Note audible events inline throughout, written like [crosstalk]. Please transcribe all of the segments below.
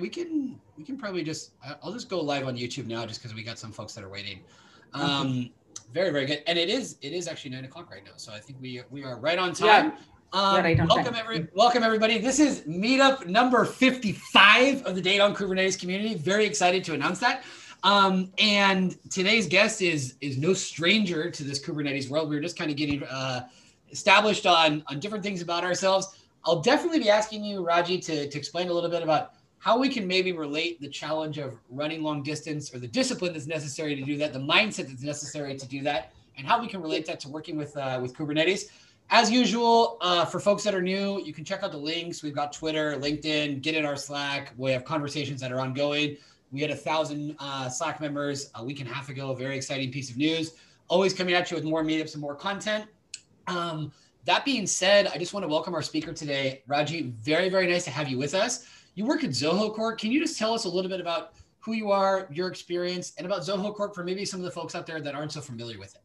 we can we can probably just I'll just go live on YouTube now just because we got some folks that are waiting. Um, very very good, and it is it is actually nine o'clock right now, so I think we we are right on time. Yeah. Um, right on welcome time. every welcome everybody. This is meetup number fifty five of the Data on Kubernetes community. Very excited to announce that. Um, and today's guest is is no stranger to this Kubernetes world. We are just kind of getting uh, established on on different things about ourselves. I'll definitely be asking you, Raji, to to explain a little bit about how we can maybe relate the challenge of running long distance or the discipline that's necessary to do that, the mindset that's necessary to do that, and how we can relate that to working with uh, with Kubernetes. As usual, uh, for folks that are new, you can check out the links. We've got Twitter, LinkedIn, get in our Slack. We have conversations that are ongoing. We had a thousand uh, Slack members a week and a half ago. A very exciting piece of news. Always coming at you with more meetups and more content. Um, that being said, I just want to welcome our speaker today, Raji. Very, very nice to have you with us. You work at Zoho Corp. Can you just tell us a little bit about who you are, your experience, and about Zoho Corp for maybe some of the folks out there that aren't so familiar with it?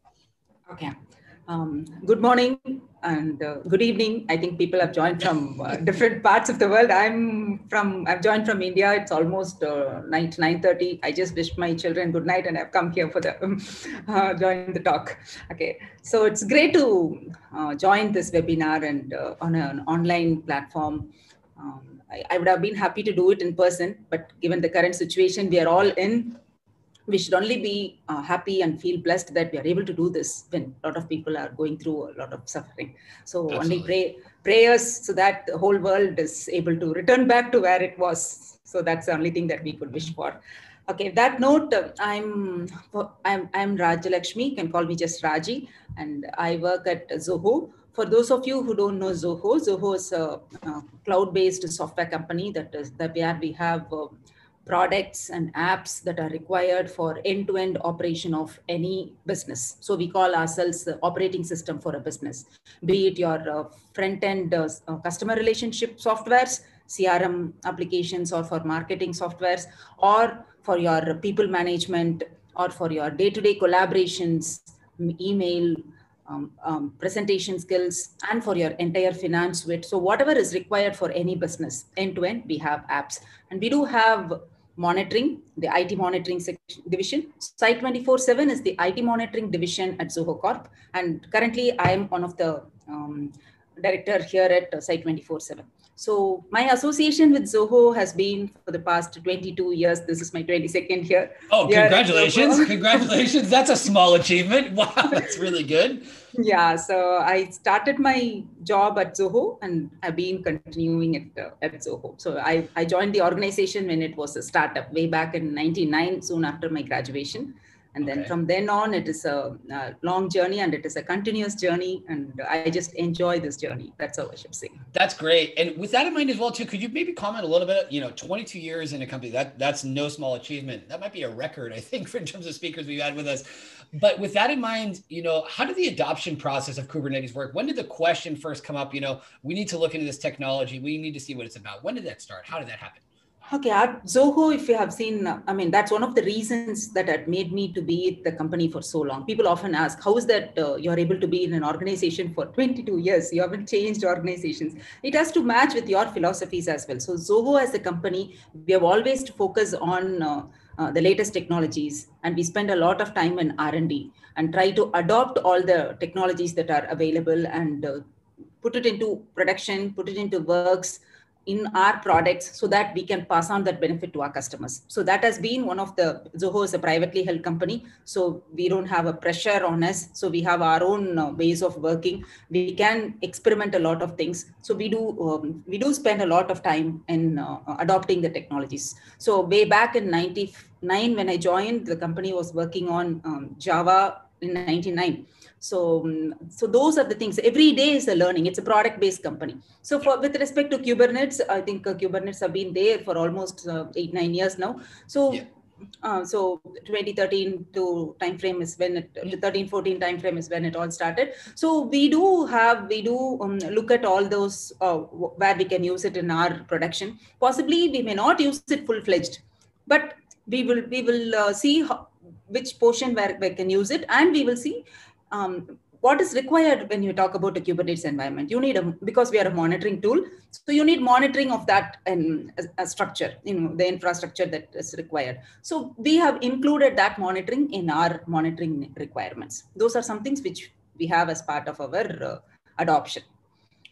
Okay. Um, good morning and uh, good evening. I think people have joined from uh, [laughs] different parts of the world. I'm from. I've joined from India. It's almost uh, night nine thirty. I just wished my children good night, and I've come here for the um, [laughs] uh, join the talk. Okay, so it's great to uh, join this webinar and uh, on an online platform. Um, I, I would have been happy to do it in person, but given the current situation we are all in, we should only be uh, happy and feel blessed that we are able to do this when a lot of people are going through a lot of suffering. So Absolutely. only pray prayers so that the whole world is able to return back to where it was. So that's the only thing that we could wish for. Okay, that note, uh, I'm I'm I'm Rajalakshmi. You can call me just Raji, and I work at Zoho. For those of you who don't know Zoho, Zoho is a, a cloud-based software company that is that where we have uh, products and apps that are required for end-to-end operation of any business. So we call ourselves the operating system for a business, be it your uh, front-end uh, customer relationship softwares, CRM applications, or for marketing softwares, or for your people management, or for your day-to-day collaborations, email, um, um, presentation skills and for your entire finance suite. So whatever is required for any business end to end, we have apps and we do have monitoring, the IT monitoring section, division. Site 24-7 is the IT monitoring division at Zoho Corp. And currently I am one of the um, director here at Site 24-7. So my association with Zoho has been for the past 22 years. This is my 22nd year. Oh, congratulations. [laughs] Congratulations. That's a small achievement. Wow, that's really good. Yeah, so I started my job at Zoho and I've been continuing it uh, at Zoho. So I, I joined the organization when it was a startup way back in 99, soon after my graduation and then okay. from then on it is a, a, long journey and it is a continuous journey and i just enjoy this journey. That's all i should say. That's great. And with that in mind as well too could you maybe comment a little bit you know 22 years in a company that that's no small achievement. That might be a record i think for [laughs] in terms of speakers we've had with us. But with that in mind you know how did the adoption process of kubernetes work? When did the question first come up you know we need to look into this technology we need to see what it's about. When did that start? How did that happen Okay, at Zoho, if you have seen, I mean, that's one of the reasons that had made me to be at the company for so long. People often ask, how is that uh, you're able to be in an organization for 22 years? You haven't changed organizations. It has to match with your philosophies as well. So Zoho as a company, we have always to focus on uh, uh, the latest technologies, and we spend a lot of time in R&D and try to adopt all the technologies that are available and uh, put it into production, put it into works, in our products so that we can pass on that benefit to our customers. So that has been one of the, Zoho is a privately held company. So we don't have a pressure on us. So we have our own uh, ways of working. We can experiment a lot of things. So we do, um, we do spend a lot of time in uh, adopting the technologies. So way back in 99, when I joined, the company was working on um, Java in 99 so um, so those are the things. Every day is a learning. It's a product based company. So for with respect to kubernetes i think uh, kubernetes have been there for almost uh, 8 9 years now. So yeah. Uh, so 2013 to time frame is when it the 13 14 time frame is when it all started. So we do have we do um, look at all those uh, where we can use it in our production. Possibly we may not use it full fledged but we will we will uh, see how, which portion where we can use it and we will see um, what is required when you talk about a Kubernetes environment? You need a because we are a monitoring tool, so you need monitoring of that and a, structure, you know, the infrastructure that is required. So we have included that monitoring in our monitoring requirements. Those are some things which we have as part of our uh, adoption.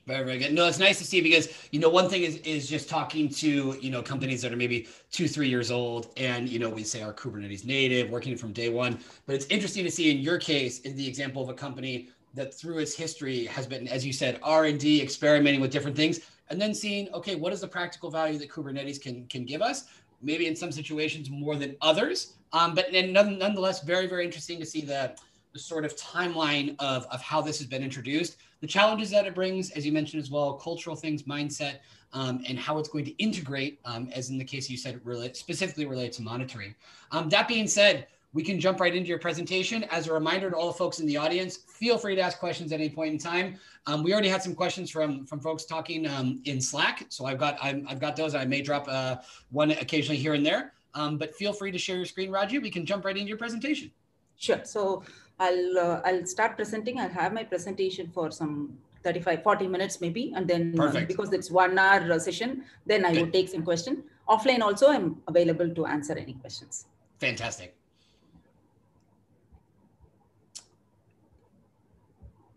Very, very good. No, it's nice to see because you know one thing is is just talking to you know companies that are maybe two, three years old, and you know we say our Kubernetes native, working from day one. But it's interesting to see in your case, in the example of a company that through its history has been, as you said, R and D, experimenting with different things, and then seeing okay, what is the practical value that Kubernetes can can give us? Maybe in some situations more than others, um, but and nonetheless, very, very interesting to see the the sort of timeline of, of how this has been introduced, the challenges that it brings, as you mentioned as well, cultural things, mindset, um, and how it's going to integrate, um, as in the case you said, relate, specifically related to monitoring. Um, that being said, we can jump right into your presentation. As a reminder to all the folks in the audience, feel free to ask questions at any point in time. Um, we already had some questions from from folks talking um, in Slack, so I've got i have got those. I may drop uh, one occasionally here and there, um, but feel free to share your screen, Raju. We can jump right into your presentation. Sure. So I'll uh, I'll start presenting. I'll have my presentation for some 35, 40 minutes maybe, and then uh, because it's one hour uh, session, then I Good. will take some question. Offline also, I'm available to answer any questions. Fantastic.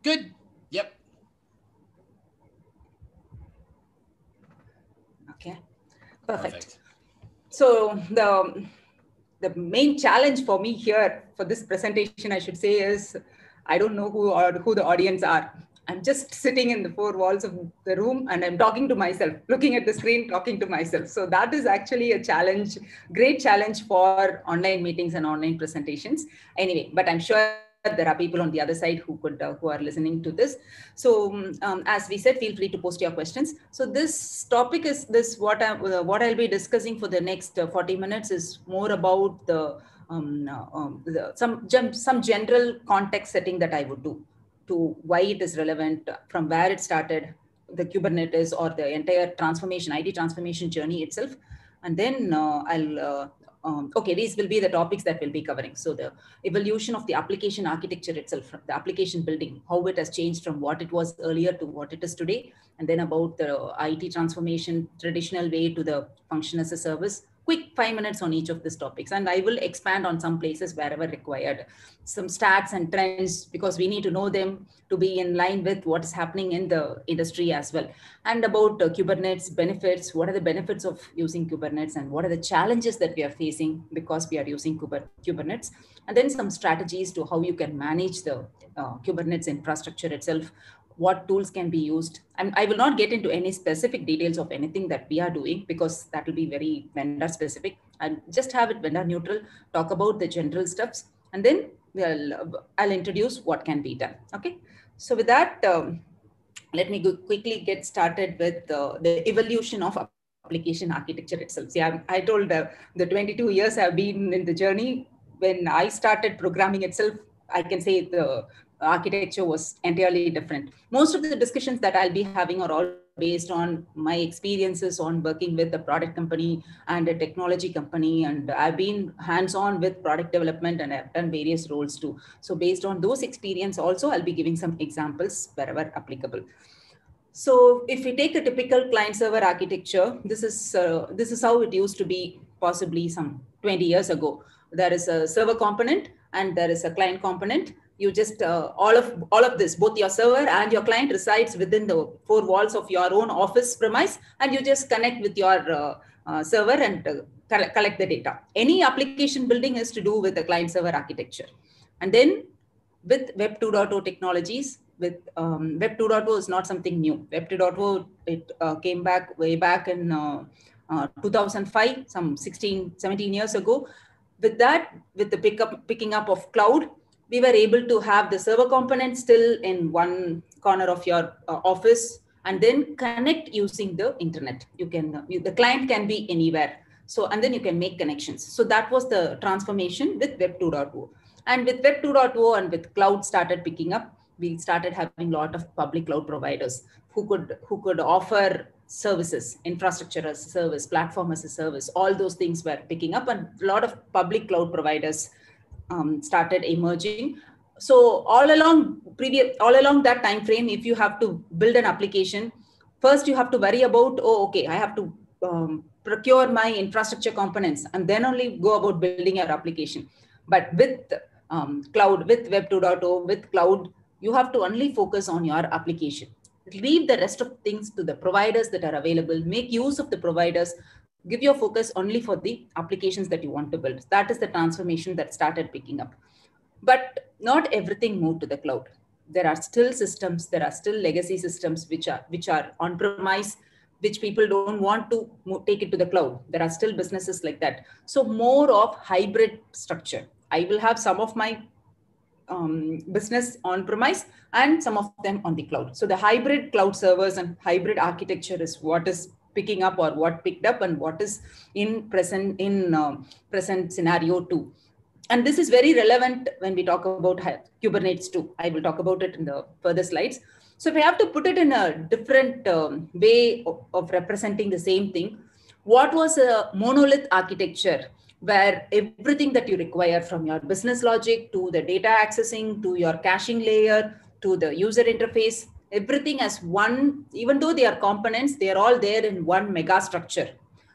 Good. Yep. Okay. Perfect. Perfect. So the the main challenge for me here for this presentation, I should say, is I don't know who or who the audience are. I'm just sitting in the four walls of the room and I'm talking to myself, looking at the screen, talking to myself. So that is actually a challenge, great challenge for online meetings and online presentations. Anyway, but I'm sure there are people on the other side who could uh, who are listening to this. So um, as we said feel free to post your questions. So this topic is this what i uh, what i'll be discussing for the next uh, 40 minutes is more about the, um, uh, um, the some some general context setting that i would do to why it is relevant from where it started the kubernetes or the entire transformation id transformation journey itself. And then uh, i'll uh, um, okay, these will be the topics that we'll be covering. So the evolution of the application architecture itself, the application building, how it has changed from what it was earlier to what it is today, and then about the IT transformation, traditional way to the function as a service, quick five minutes on each of these topics. And I will expand on some places wherever required. Some stats and trends, because we need to know them to be in line with what is happening in the industry as well. And about uh, Kubernetes benefits, what are the benefits of using Kubernetes and what are the challenges that we are facing because we are using Kubernetes. And then some strategies to how you can manage the uh, Kubernetes infrastructure itself, what tools can be used. And I will not get into any specific details of anything that we are doing because that will be very vendor specific. I'll just have it vendor neutral, talk about the general steps, and then we'll, I'll introduce what can be done. Okay. So with that, um, let me quickly get started with uh, the evolution of application architecture itself. See, I, I told uh, the 22 years I've been in the journey. When I started programming itself, I can say the architecture was entirely different. Most of the discussions that I'll be having are all based on my experiences on working with a product company and a technology company. And I've been hands-on with product development and I've done various roles too. So based on those experience also, I'll be giving some examples wherever applicable. So if we take a typical client server architecture, this is, uh, this is how it used to be possibly some 20 years ago. There is a server component and there is a client component you just uh, all of all of this both your server and your client resides within the four walls of your own office premise and you just connect with your uh, uh, server and uh, collect the data. Any application building is to do with the client server architecture. And then with web 2.0 technologies with um, web 2.0 is not something new. Web 2.0 it uh, came back way back in uh, 2005 some 16 17 years ago. With that with the pickup picking up of cloud we were able to have the server component still in one corner of your uh, office and then connect using the internet. You can uh, you, the client can be anywhere. So and then you can make connections. So that was the transformation with web 2.0 and with web 2.0 and with cloud started picking up we started having a lot of public cloud providers who could who could offer services infrastructure as a service platform as a service. All those things were picking up and a lot of public cloud providers um, started emerging. so all along previous all along that time frame if you have to build an application first you have to worry about oh okay i have to um, procure my infrastructure components and then only go about building your application. But with um, cloud with web 2.0 with cloud you have to only focus on your application. Leave the rest of things to the providers that are available. Make use of the providers give your focus only for the applications that you want to build. That is the transformation that started picking up. But not everything moved to the cloud. There are still systems there are still legacy systems which are which are on premise which people don't want to take it to the cloud. There are still businesses like that. So more of hybrid structure. I will have some of my um, business on premise and some of them on the cloud. So the hybrid cloud servers and hybrid architecture is what is picking up or what picked up and what is in present in uh, present scenario too and this is very relevant when we talk about Kubernetes too. I will talk about it in the further slides. So if I have to put it in a different um, way of, of, representing the same thing, what was a monolith architecture where everything that you require from your business logic to the data accessing to your caching layer to the user interface, everything as one, even though they are components, they are all there in one mega structure.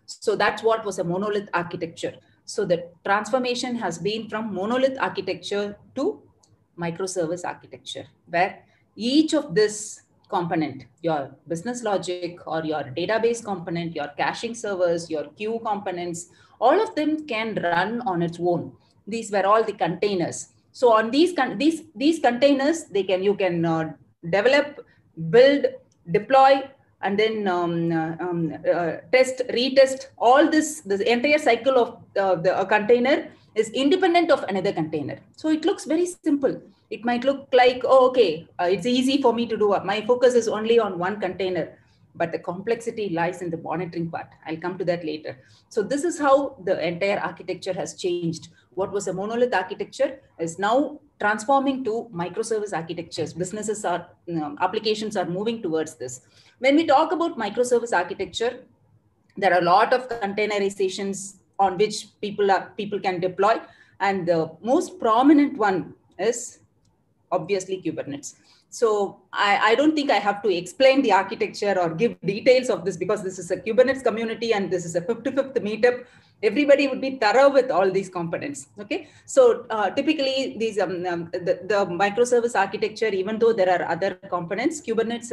So that's what was a monolith architecture. So the transformation has been from monolith architecture to microservice architecture, where each of this component, your business logic or your database component, your caching servers, your queue components, all of them can run on its own. These were all the containers. So on these these these containers, they can you can uh, develop, build, deploy, and then um, uh, um, uh, test, retest, all this, this entire cycle of uh, the a container is independent of another container. So it looks very simple. It might look like, oh, okay, uh, it's easy for me to do. My focus is only on one container, but the complexity lies in the monitoring part. I'll come to that later. So this is how the entire architecture has changed. What was a monolith architecture is now transforming to microservice architectures. Businesses are, you know, applications are moving towards this. When we talk about microservice architecture, there are a lot of containerizations on which people are people can deploy, and the most prominent one is obviously Kubernetes. So I, I, don't think I have to explain the architecture or give details of this because this is a Kubernetes community and this is a 55th meetup. Everybody would be thorough with all these components. Okay, so uh, typically these um, um, the, the microservice architecture, even though there are other components, Kubernetes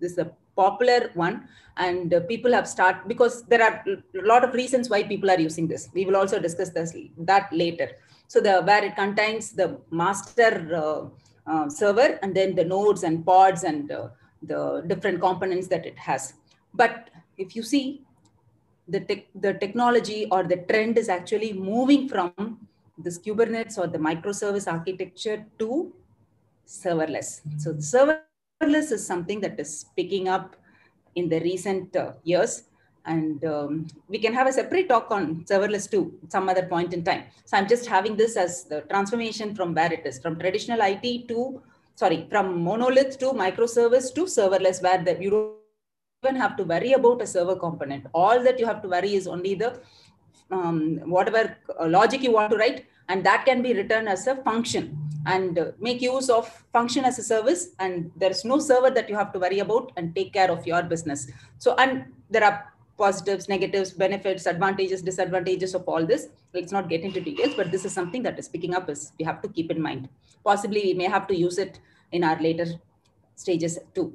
this is a popular one and uh, people have started because there are a lot of reasons why people are using this we will also discuss this that later so the where it contains the master uh, uh, server and then the nodes and pods and uh, the different components that it has but if you see the, te the technology or the trend is actually moving from this kubernetes or the microservice architecture to serverless so serverless is something that is picking up in the recent uh, years. And um, we can have a separate talk on serverless too, some other point in time. So I'm just having this as the transformation from where it is, from traditional IT to, sorry, from monolith to microservice to serverless, where the, you don't even have to worry about a server component. All that you have to worry is only the um, whatever uh, logic you want to write, and that can be written as a function and uh, make use of function as a service and there's no server that you have to worry about and take care of your business so and there are positives negatives benefits advantages disadvantages of all this. Let's not get into details but this is something that is picking up is we have to keep in mind. Possibly we may have to use it in our later stages too.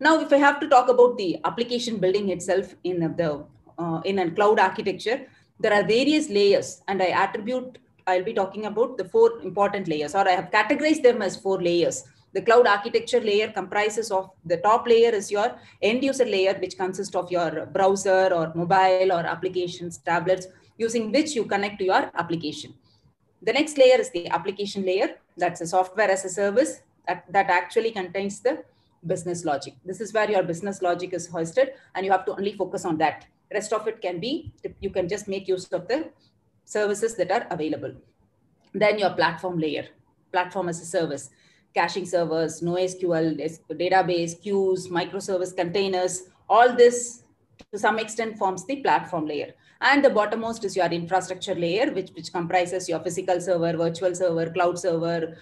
Now if i have to talk about the application building itself in the uh, in a cloud architecture there are various layers and i attribute I'll be talking about the four important layers, or I have categorized them as four layers. The cloud architecture layer comprises of the top layer is your end user layer, which consists of your browser or mobile or applications, tablets, using which you connect to your application. The next layer is the application layer. That's a software as a service that, that actually contains the business logic. This is where your business logic is hosted and you have to only focus on that. Rest of it can be, you can just make use of the services that are available. Then your platform layer, platform as a service, caching servers, NoSQL, database, queues, microservice containers, all this to some extent forms the platform layer. And the bottommost is your infrastructure layer, which, which comprises your physical server, virtual server, cloud server,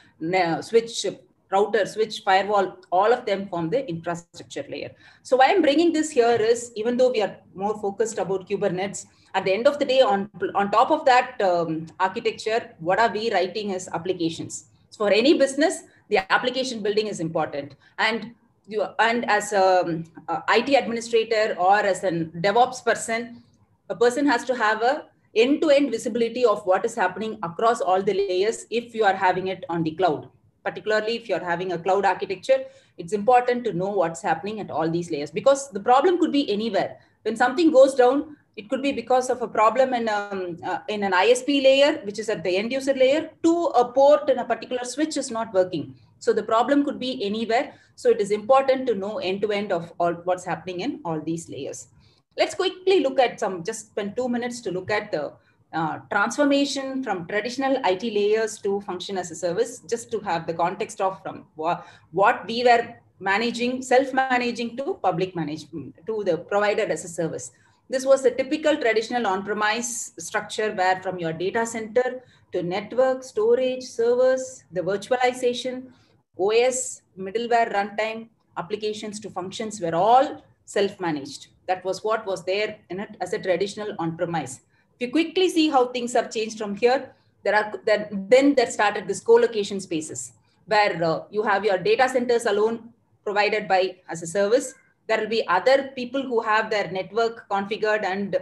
switch, router, switch, firewall, all of them form the infrastructure layer. So why I'm bringing this here is, even though we are more focused about Kubernetes, at the end of the day, on, on top of that um, architecture, what are we writing is applications. So for any business, the application building is important. And you, and as a, a IT administrator or as a DevOps person, a person has to have a end-to-end visibility of what is happening across all the layers if you are having it on the cloud. Particularly if you're having a cloud architecture, it's important to know what's happening at all these layers because the problem could be anywhere. When something goes down, it could be because of a problem in, um, uh, in an ISP layer, which is at the end user layer, to a port in a particular switch is not working. So the problem could be anywhere. So it is important to know end to end of all what's happening in all these layers. Let's quickly look at some, just spend two minutes to look at the uh, transformation from traditional IT layers to function as a service, just to have the context of from what, what we were managing, self-managing to public management, to the provider as a service. This was a typical traditional on-premise structure where from your data center to network, storage, servers, the virtualization, OS, middleware runtime, applications to functions were all self-managed. That was what was there in it as a traditional on-premise. If you quickly see how things have changed from here, there are then there started this co-location spaces where uh, you have your data centers alone provided by as a service. There will be other people who have their network configured and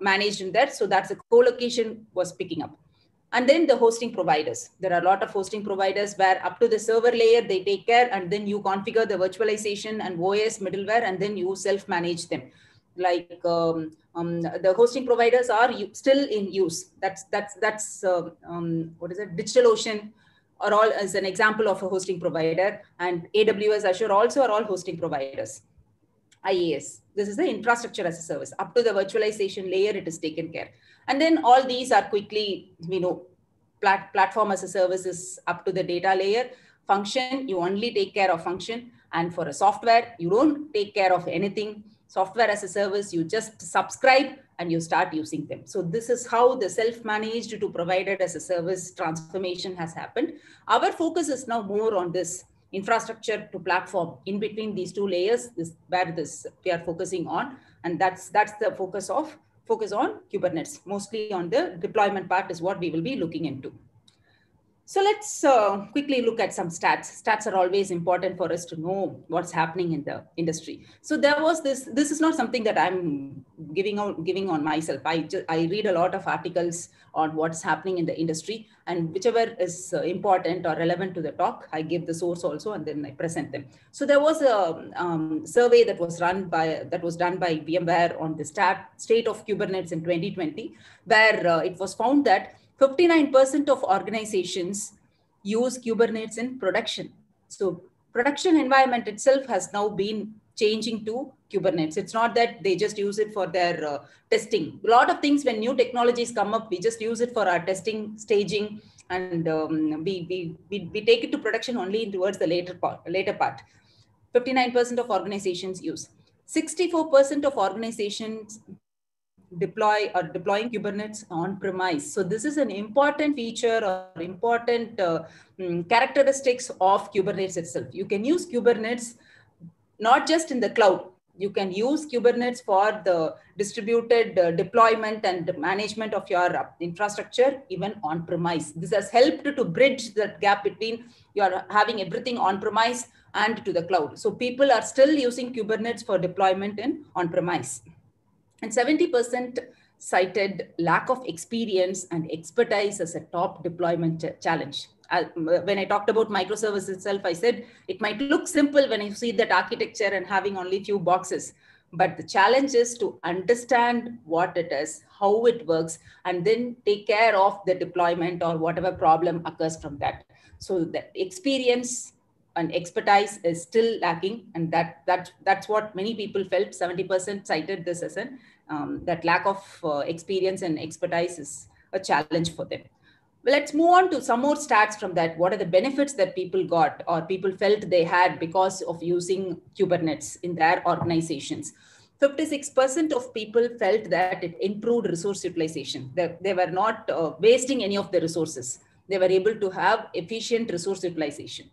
managed in there. So that's a co-location was picking up. And then the hosting providers. There are a lot of hosting providers where up to the server layer, they take care and then you configure the virtualization and OS middleware and then you self-manage them. Like um, um, the hosting providers are still in use. That's, that's, that's uh, um, what is it, DigitalOcean are all as an example of a hosting provider and AWS, Azure also are all hosting providers. IaaS, this is the infrastructure as a service. Up to the virtualization layer, it is taken care. And then all these are quickly, you know, plat platform as a service is up to the data layer. Function, you only take care of function. And for a software, you don't take care of anything. Software as a service, you just subscribe and you start using them. So this is how the self-managed to provided as a service transformation has happened. Our focus is now more on this infrastructure to platform in between these two layers is where this we are focusing on and that's that's the focus of focus on Kubernetes. Mostly on the deployment part is what we will be looking into. So let's uh, quickly look at some stats. Stats are always important for us to know what's happening in the industry. So there was this, this is not something that I'm giving out, giving on myself. I, just, I read a lot of articles on what's happening in the industry and whichever is uh, important or relevant to the talk, I give the source also and then I present them. So there was a um, survey that was run by, that was done by VMware on the stat, state of Kubernetes in 2020, where uh, it was found that 59% of organizations use Kubernetes in production. So production environment itself has now been changing to Kubernetes. It's not that they just use it for their uh, testing. A lot of things when new technologies come up, we just use it for our testing, staging, and um, we, we, we, we take it to production only towards the later part. Later part. 59% of organizations use. 64% of organizations deploy or deploying Kubernetes on premise. So this is an important feature or important uh, um, characteristics of Kubernetes itself. You can use Kubernetes not just in the cloud. You can use Kubernetes for the distributed uh, deployment and management of your uh, infrastructure, even on premise. This has helped to bridge that gap between your having everything on premise and to the cloud. So people are still using Kubernetes for deployment in on premise. And 70% cited lack of experience and expertise as a top deployment challenge. Uh, when I talked about microservices itself, I said it might look simple when you see that architecture and having only few boxes. But the challenge is to understand what it is, how it works, and then take care of the deployment or whatever problem occurs from that. So the experience and expertise is still lacking, and that that that's what many people felt. 70% cited this as an um, that lack of uh, experience and expertise is a challenge for them. Well, let's move on to some more stats from that. What are the benefits that people got or people felt they had because of using Kubernetes in their organizations? 56% of people felt that it improved resource utilization. They, they were not uh, wasting any of the resources. They were able to have efficient resource utilization.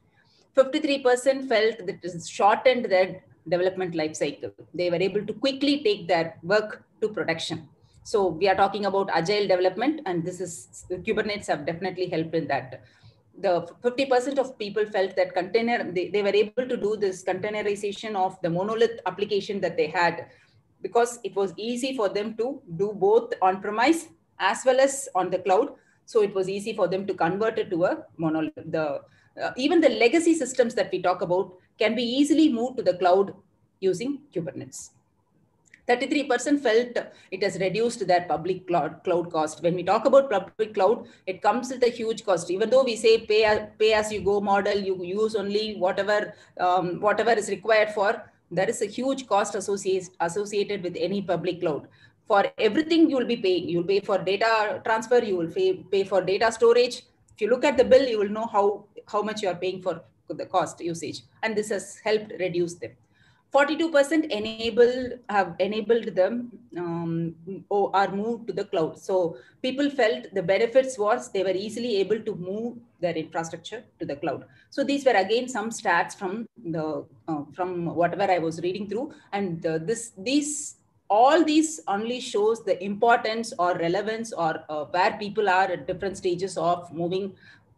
53% felt that it shortened their development life cycle. They were able to quickly take their work to production. So we are talking about agile development, and this is Kubernetes have definitely helped in that. The 50% of people felt that container they, they were able to do this containerization of the monolith application that they had because it was easy for them to do both on premise as well as on the cloud. So it was easy for them to convert it to a monolith. The uh, even the legacy systems that we talk about can be easily moved to the cloud using Kubernetes. 33% felt it has reduced their public cloud, cloud cost. When we talk about public cloud, it comes with a huge cost. Even though we say pay as, pay as you go model, you use only whatever um, whatever is required for, there is a huge cost associated associated with any public cloud. For everything you will be paying. You will pay for data transfer, you will pay, pay for data storage. If you look at the bill, you will know how, how much you are paying for the cost usage. And this has helped reduce them. 42% enabled have enabled them um, or are moved to the cloud. So people felt the benefits was they were easily able to move their infrastructure to the cloud. So these were again some stats from the uh, from whatever I was reading through, and uh, this these all these only shows the importance or relevance or uh, where people are at different stages of moving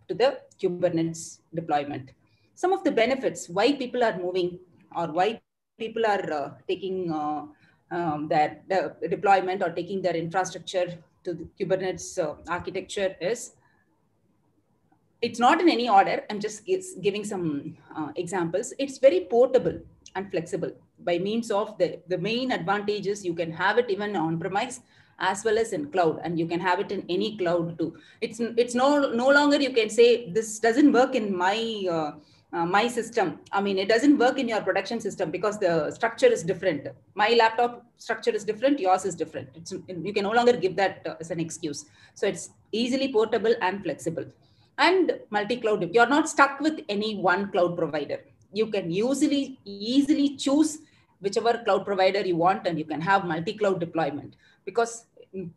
to the Kubernetes deployment. Some of the benefits why people are moving or why people are uh, taking uh, um, their, their, deployment or taking their infrastructure to the Kubernetes uh, architecture is it's not in any order. I'm just giving some uh, examples. It's very portable and flexible. By means of the, the main advantages. You can have it even on premise as well as in cloud and you can have it in any cloud too. It's, it's no, no longer you can say this doesn't work in my uh, uh, my system. I mean it doesn't work in your production system because the structure is different. My laptop structure is different yours is different. It's, you can no longer give that uh, as an excuse. So it's easily portable and flexible. And multi-cloud you're not stuck with any one cloud provider you can usually easily choose whichever cloud provider you want and you can have multi-cloud deployment because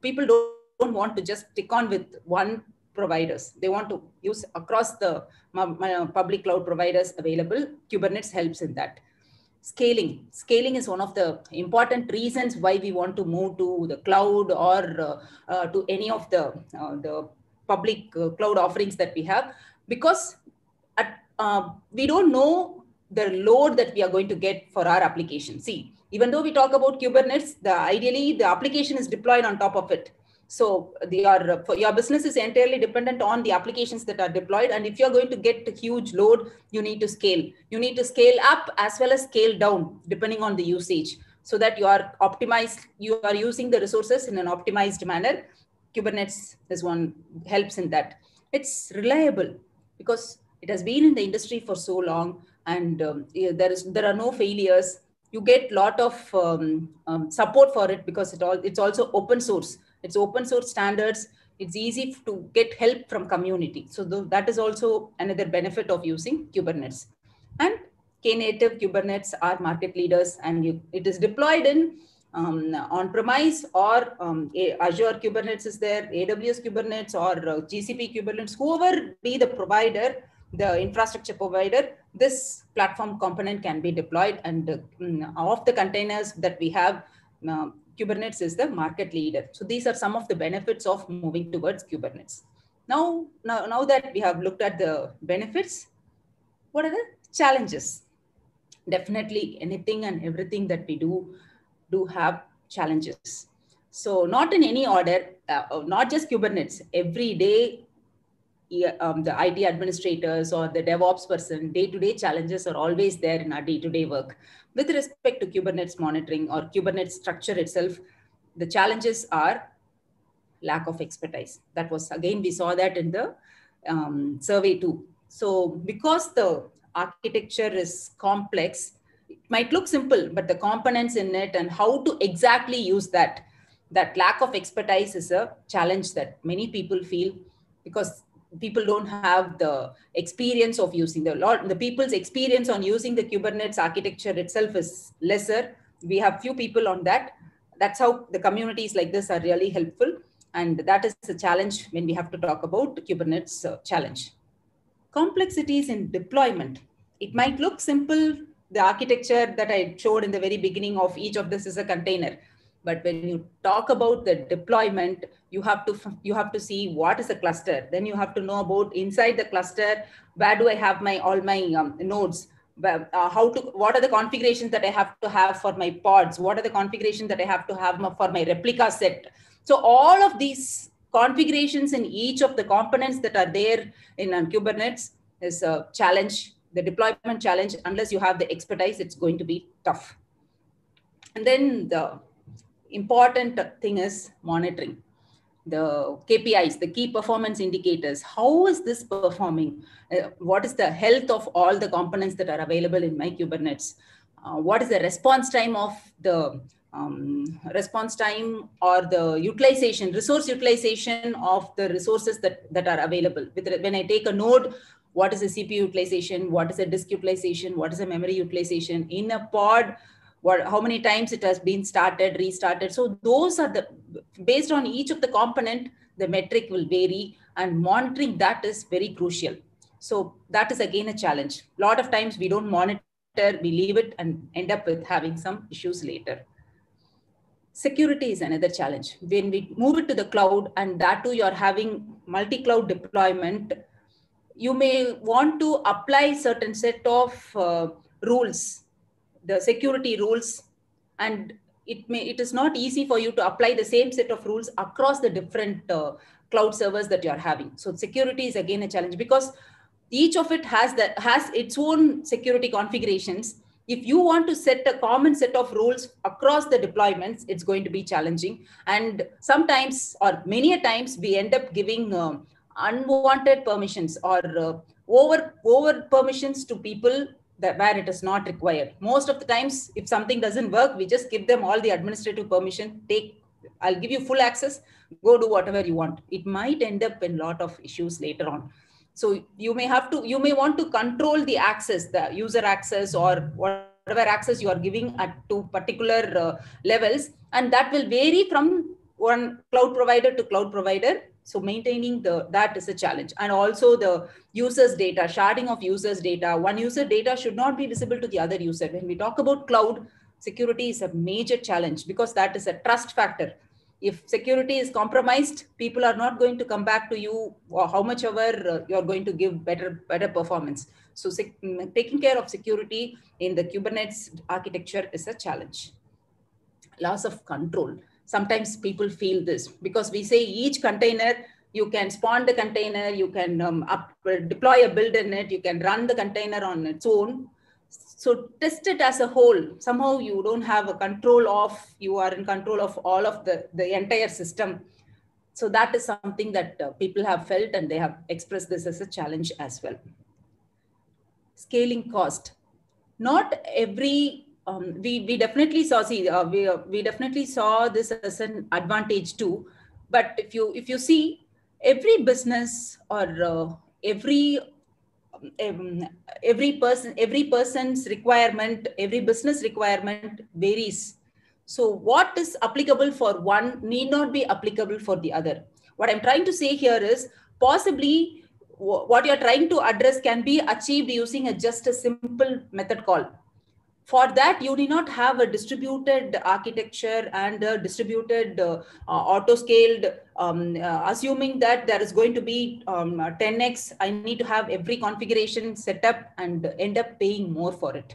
people don't, don't want to just stick on with one providers. They want to use across the public cloud providers available. Kubernetes helps in that. Scaling. Scaling is one of the important reasons why we want to move to the cloud or uh, uh, to any of the, uh, the public uh, cloud offerings that we have because at, uh, we don't know the load that we are going to get for our application. See, even though we talk about Kubernetes, the ideally the application is deployed on top of it so your, your business is entirely dependent on the applications that are deployed. And if you're going to get a huge load, you need to scale. You need to scale up as well as scale down, depending on the usage, so that you are optimized, you are using the resources in an optimized manner. Kubernetes is one helps in that. It's reliable because it has been in the industry for so long and um, there is there are no failures. You get lot of um, um, support for it because it all it's also open source it's open source standards. It's easy to get help from community. So that is also another benefit of using Kubernetes. And Knative Kubernetes are market leaders and you, it is deployed in um, on-premise or um, Azure Kubernetes is there, AWS Kubernetes or uh, GCP Kubernetes, whoever be the provider, the infrastructure provider, this platform component can be deployed and uh, of the containers that we have, uh, Kubernetes is the market leader. So these are some of the benefits of moving towards Kubernetes. Now, now, now that we have looked at the benefits, what are the challenges? Definitely anything and everything that we do, do have challenges. So not in any order, uh, not just Kubernetes, every day um, the IT administrators or the DevOps person, day-to-day challenges are always there in our day-to-day work. With respect to Kubernetes monitoring or Kubernetes structure itself, the challenges are lack of expertise. That was, again, we saw that in the um, survey too. So because the architecture is complex, it might look simple, but the components in it and how to exactly use that, that lack of expertise is a challenge that many people feel because people don't have the experience of using the lot the people's experience on using the kubernetes architecture itself is lesser we have few people on that. That's how the communities like this are really helpful. And that is the challenge when we have to talk about Kubernetes uh, challenge. Complexities in deployment. It might look simple, the architecture that I showed in the very beginning of each of this is a container. But when you talk about the deployment, you have to you have to see what is a cluster. Then you have to know about inside the cluster, where do I have my all my um, nodes? Uh, how to what are the configurations that I have to have for my pods? What are the configurations that I have to have for my replica set? So all of these configurations in each of the components that are there in um, Kubernetes is a challenge. The deployment challenge, unless you have the expertise, it's going to be tough. And then the important thing is monitoring the KPIs, the key performance indicators. How is this performing? Uh, what is the health of all the components that are available in my Kubernetes? Uh, what is the response time of the um, response time or the utilization, resource utilization of the resources that, that are available? With, when I take a node, what is the CPU utilization? What is the disk utilization? What is the memory utilization? In a pod, what how many times it has been started restarted. So those are the based on each of the component the metric will vary and monitoring that is very crucial. So that is again a challenge. A lot of times we don't monitor we leave it and end up with having some issues later. Security is another challenge. When we move it to the cloud and that too you're having multi-cloud deployment you may want to apply certain set of uh, rules the security rules and it may it is not easy for you to apply the same set of rules across the different uh, cloud servers that you're having. So security is again a challenge because each of it has that has its own security configurations. If you want to set a common set of rules across the deployments it's going to be challenging. And sometimes or many a times we end up giving uh, unwanted permissions or uh, over over permissions to people that where it is not required. Most of the times, if something doesn't work, we just give them all the administrative permission. Take, I'll give you full access. Go do whatever you want. It might end up in a lot of issues later on. So you may have to, you may want to control the access, the user access or whatever access you are giving at to particular uh, levels, and that will vary from one cloud provider to cloud provider so maintaining the that is a challenge. And also the users data sharding of users data. One user data should not be visible to the other user. When we talk about cloud security is a major challenge because that is a trust factor. If security is compromised people are not going to come back to you or how much ever uh, you're going to give better better performance. So mm, taking care of security in the kubernetes architecture is a challenge. Loss of control sometimes people feel this. Because we say each container you can spawn the container you can um, up, deploy a build in it you can run the container on its own. So test it as a whole. Somehow you don't have a control of you are in control of all of the the entire system. So that is something that uh, people have felt and they have expressed this as a challenge as well. Scaling cost. Not every um, we we definitely saw see uh, we uh, we definitely saw this as an advantage too. But if you if you see every business or uh, every um, every person every person's requirement every business requirement varies. So what is applicable for one need not be applicable for the other. What i'm trying to say here is possibly what you're trying to address can be achieved using a just a simple method call for that you need not have a distributed architecture and a distributed uh, uh, auto scaled um, uh, assuming that there is going to be um, 10x i need to have every configuration set up and end up paying more for it.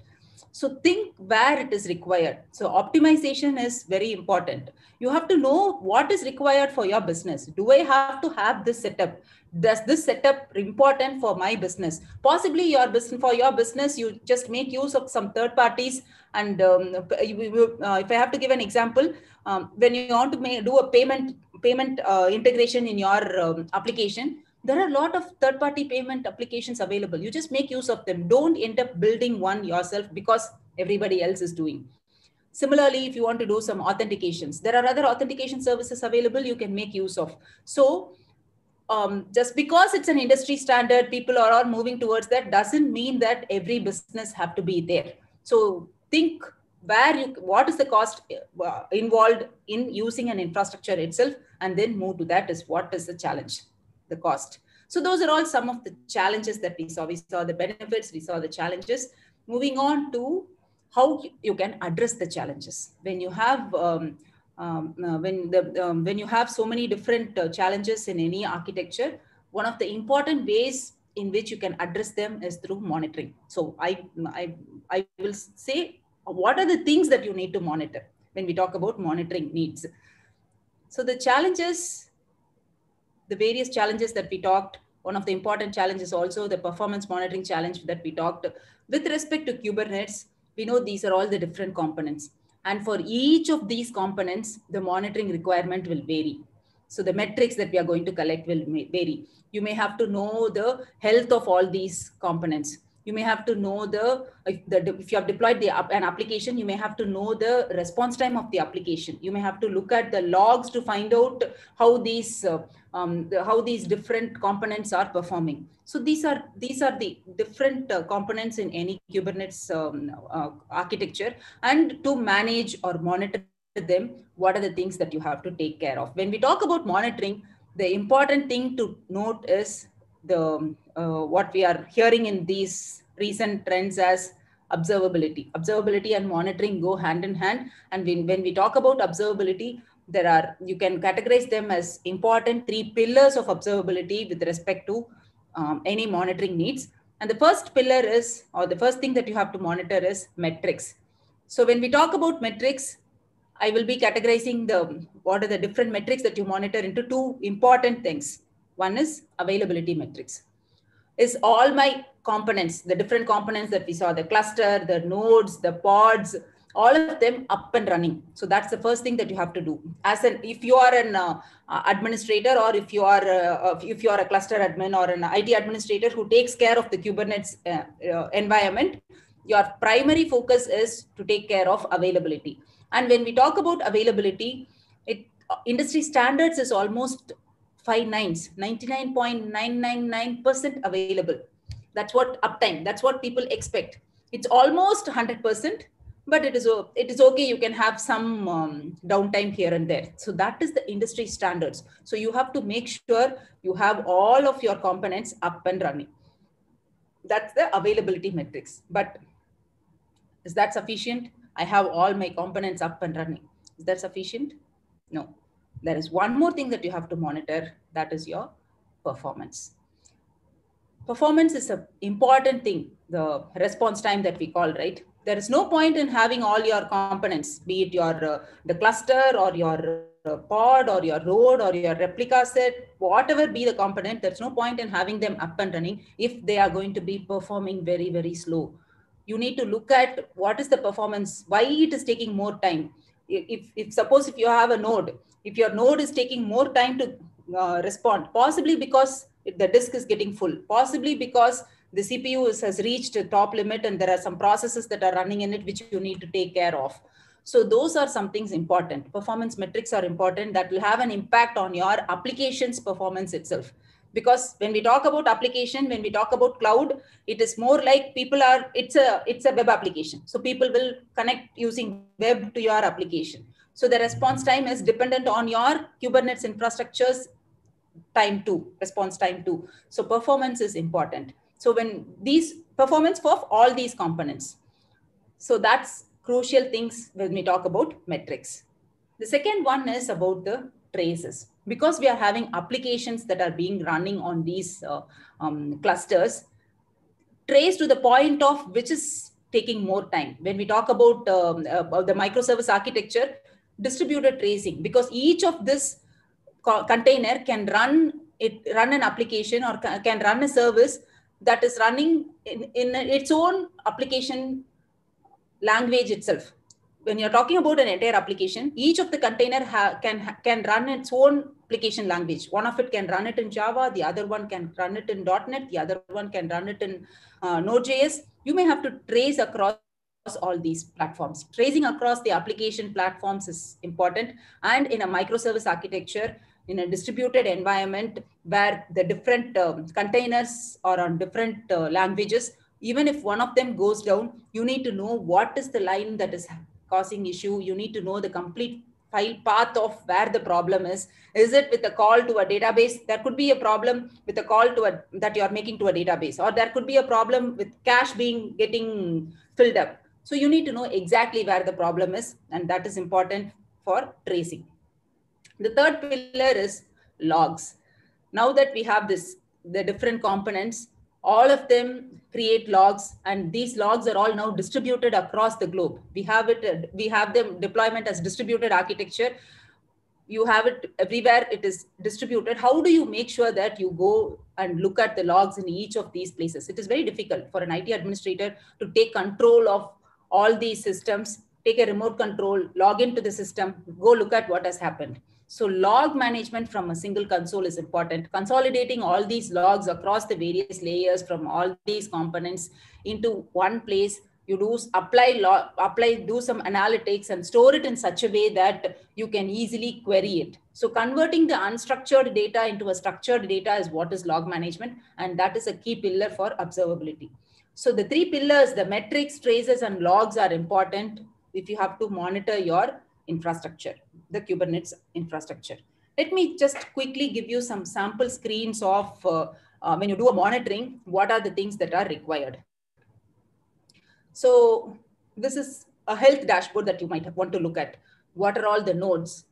So think where it is required. So optimization is very important. You have to know what is required for your business. Do i have to have this setup does this setup important for my business? Possibly your business for your business you just make use of some third parties and um, uh, if i have to give an example um, when you want to make, do a payment payment uh, integration in your um, application there are a lot of third party payment applications available. You just make use of them. Don't end up building one yourself because everybody else is doing. Similarly, if you want to do some authentications, there are other authentication services available you can make use of. So um, just because it's an industry standard, people are all moving towards that doesn't mean that every business have to be there. So think where you what is the cost uh, involved in using an infrastructure itself and then move to that is what is the challenge the cost. So those are all some of the challenges that we saw. We saw the benefits we saw the challenges. Moving on to how you can address the challenges. When you have um, um, uh, when the um, when you have so many different uh, challenges in any architecture one of the important ways in which you can address them is through monitoring. So i i, I will say what are the things that you need to monitor when we talk about monitoring needs? So the challenges the various challenges that we talked one of the important challenges also the performance monitoring challenge that we talked with respect to kubernetes we know these are all the different components and for each of these components the monitoring requirement will vary. So the metrics that we are going to collect will vary. You may have to know the health of all these components you may have to know the if, the, if you have deployed the an application you may have to know the response time of the application. You may have to look at the logs to find out how these uh, um, the, how these different components are performing. So these are these are the different uh, components in any kubernetes um, uh, architecture. And to manage or monitor them what are the things that you have to take care of? When we talk about monitoring the important thing to note is the uh, what we are hearing in these recent trends as observability. Observability and monitoring go hand in hand. And when, when we talk about observability, there are you can categorize them as important three pillars of observability with respect to um, any monitoring needs. And the first pillar is, or the first thing that you have to monitor is metrics. So when we talk about metrics, I will be categorizing the what are the different metrics that you monitor into two important things. One is availability metrics. Is all my components, the different components that we saw, the cluster, the nodes, the pods, all of them up and running. So that's the first thing that you have to do. As an, if you are an uh, administrator or if you are, uh, if you are a cluster admin or an IT administrator who takes care of the Kubernetes uh, uh, environment, your primary focus is to take care of availability. And when we talk about availability, it industry standards is almost five nines, 99.999% available. That's what uptime, that's what people expect. It's almost 100%, but it is, it is okay. You can have some um, downtime here and there. So that is the industry standards. So you have to make sure you have all of your components up and running. That's the availability metrics. But is that sufficient? I have all my components up and running. Is that sufficient? No there is one more thing that you have to monitor that is your performance. Performance is an important thing the response time that we call right? There is no point in having all your components be it your uh, the cluster or your uh, pod or your node or your replica set whatever be the component there's no point in having them up and running if they are going to be performing very very slow. You need to look at what is the performance why it is taking more time. If, if suppose if you have a node if your node is taking more time to uh, respond possibly because the disk is getting full possibly because the cpu is, has reached a top limit and there are some processes that are running in it which you need to take care of. So those are some things important. Performance metrics are important that will have an impact on your application's performance itself. Because when we talk about application when we talk about cloud it is more like people are it's a it's a web application. So people will connect using web to your application so the response time is dependent on your kubernetes infrastructures time too response time too. So performance is important. So when these performance for all these components. So that's crucial things when we talk about metrics. The second one is about the traces. Because we are having applications that are being running on these uh, um, clusters trace to the point of which is taking more time. When we talk about, um, about the microservice architecture distributed tracing because each of this co container can run it run an application or can run a service that is running in, in its own application language itself when you're talking about an entire application, each of the container can can run its own application language. One of it can run it in Java, the other one can run it in .NET, the other one can run it in uh, Node.js. You may have to trace across all these platforms. Tracing across the application platforms is important. And in a microservice architecture, in a distributed environment where the different um, containers are on different uh, languages, even if one of them goes down, you need to know what is the line that is causing issue. You need to know the complete file path of where the problem is. Is it with a call to a database? There could be a problem with a call to a that you are making to a database, or there could be a problem with cache being getting filled up. So you need to know exactly where the problem is, and that is important for tracing. The third pillar is logs. Now that we have this, the different components, all of them create logs and these logs are all now distributed across the globe we have it we have them deployment as distributed architecture you have it everywhere it is distributed how do you make sure that you go and look at the logs in each of these places it is very difficult for an it administrator to take control of all these systems take a remote control log into the system go look at what has happened so log management from a single console is important. Consolidating all these logs across the various layers from all these components into one place, you do apply log, apply, do some analytics and store it in such a way that you can easily query it. So converting the unstructured data into a structured data is what is log management. And that is a key pillar for observability. So the three pillars, the metrics, traces, and logs are important if you have to monitor your infrastructure the Kubernetes infrastructure. Let me just quickly give you some sample screens of uh, uh, when you do a monitoring, what are the things that are required. So this is a health dashboard that you might want to look at. What are all the nodes?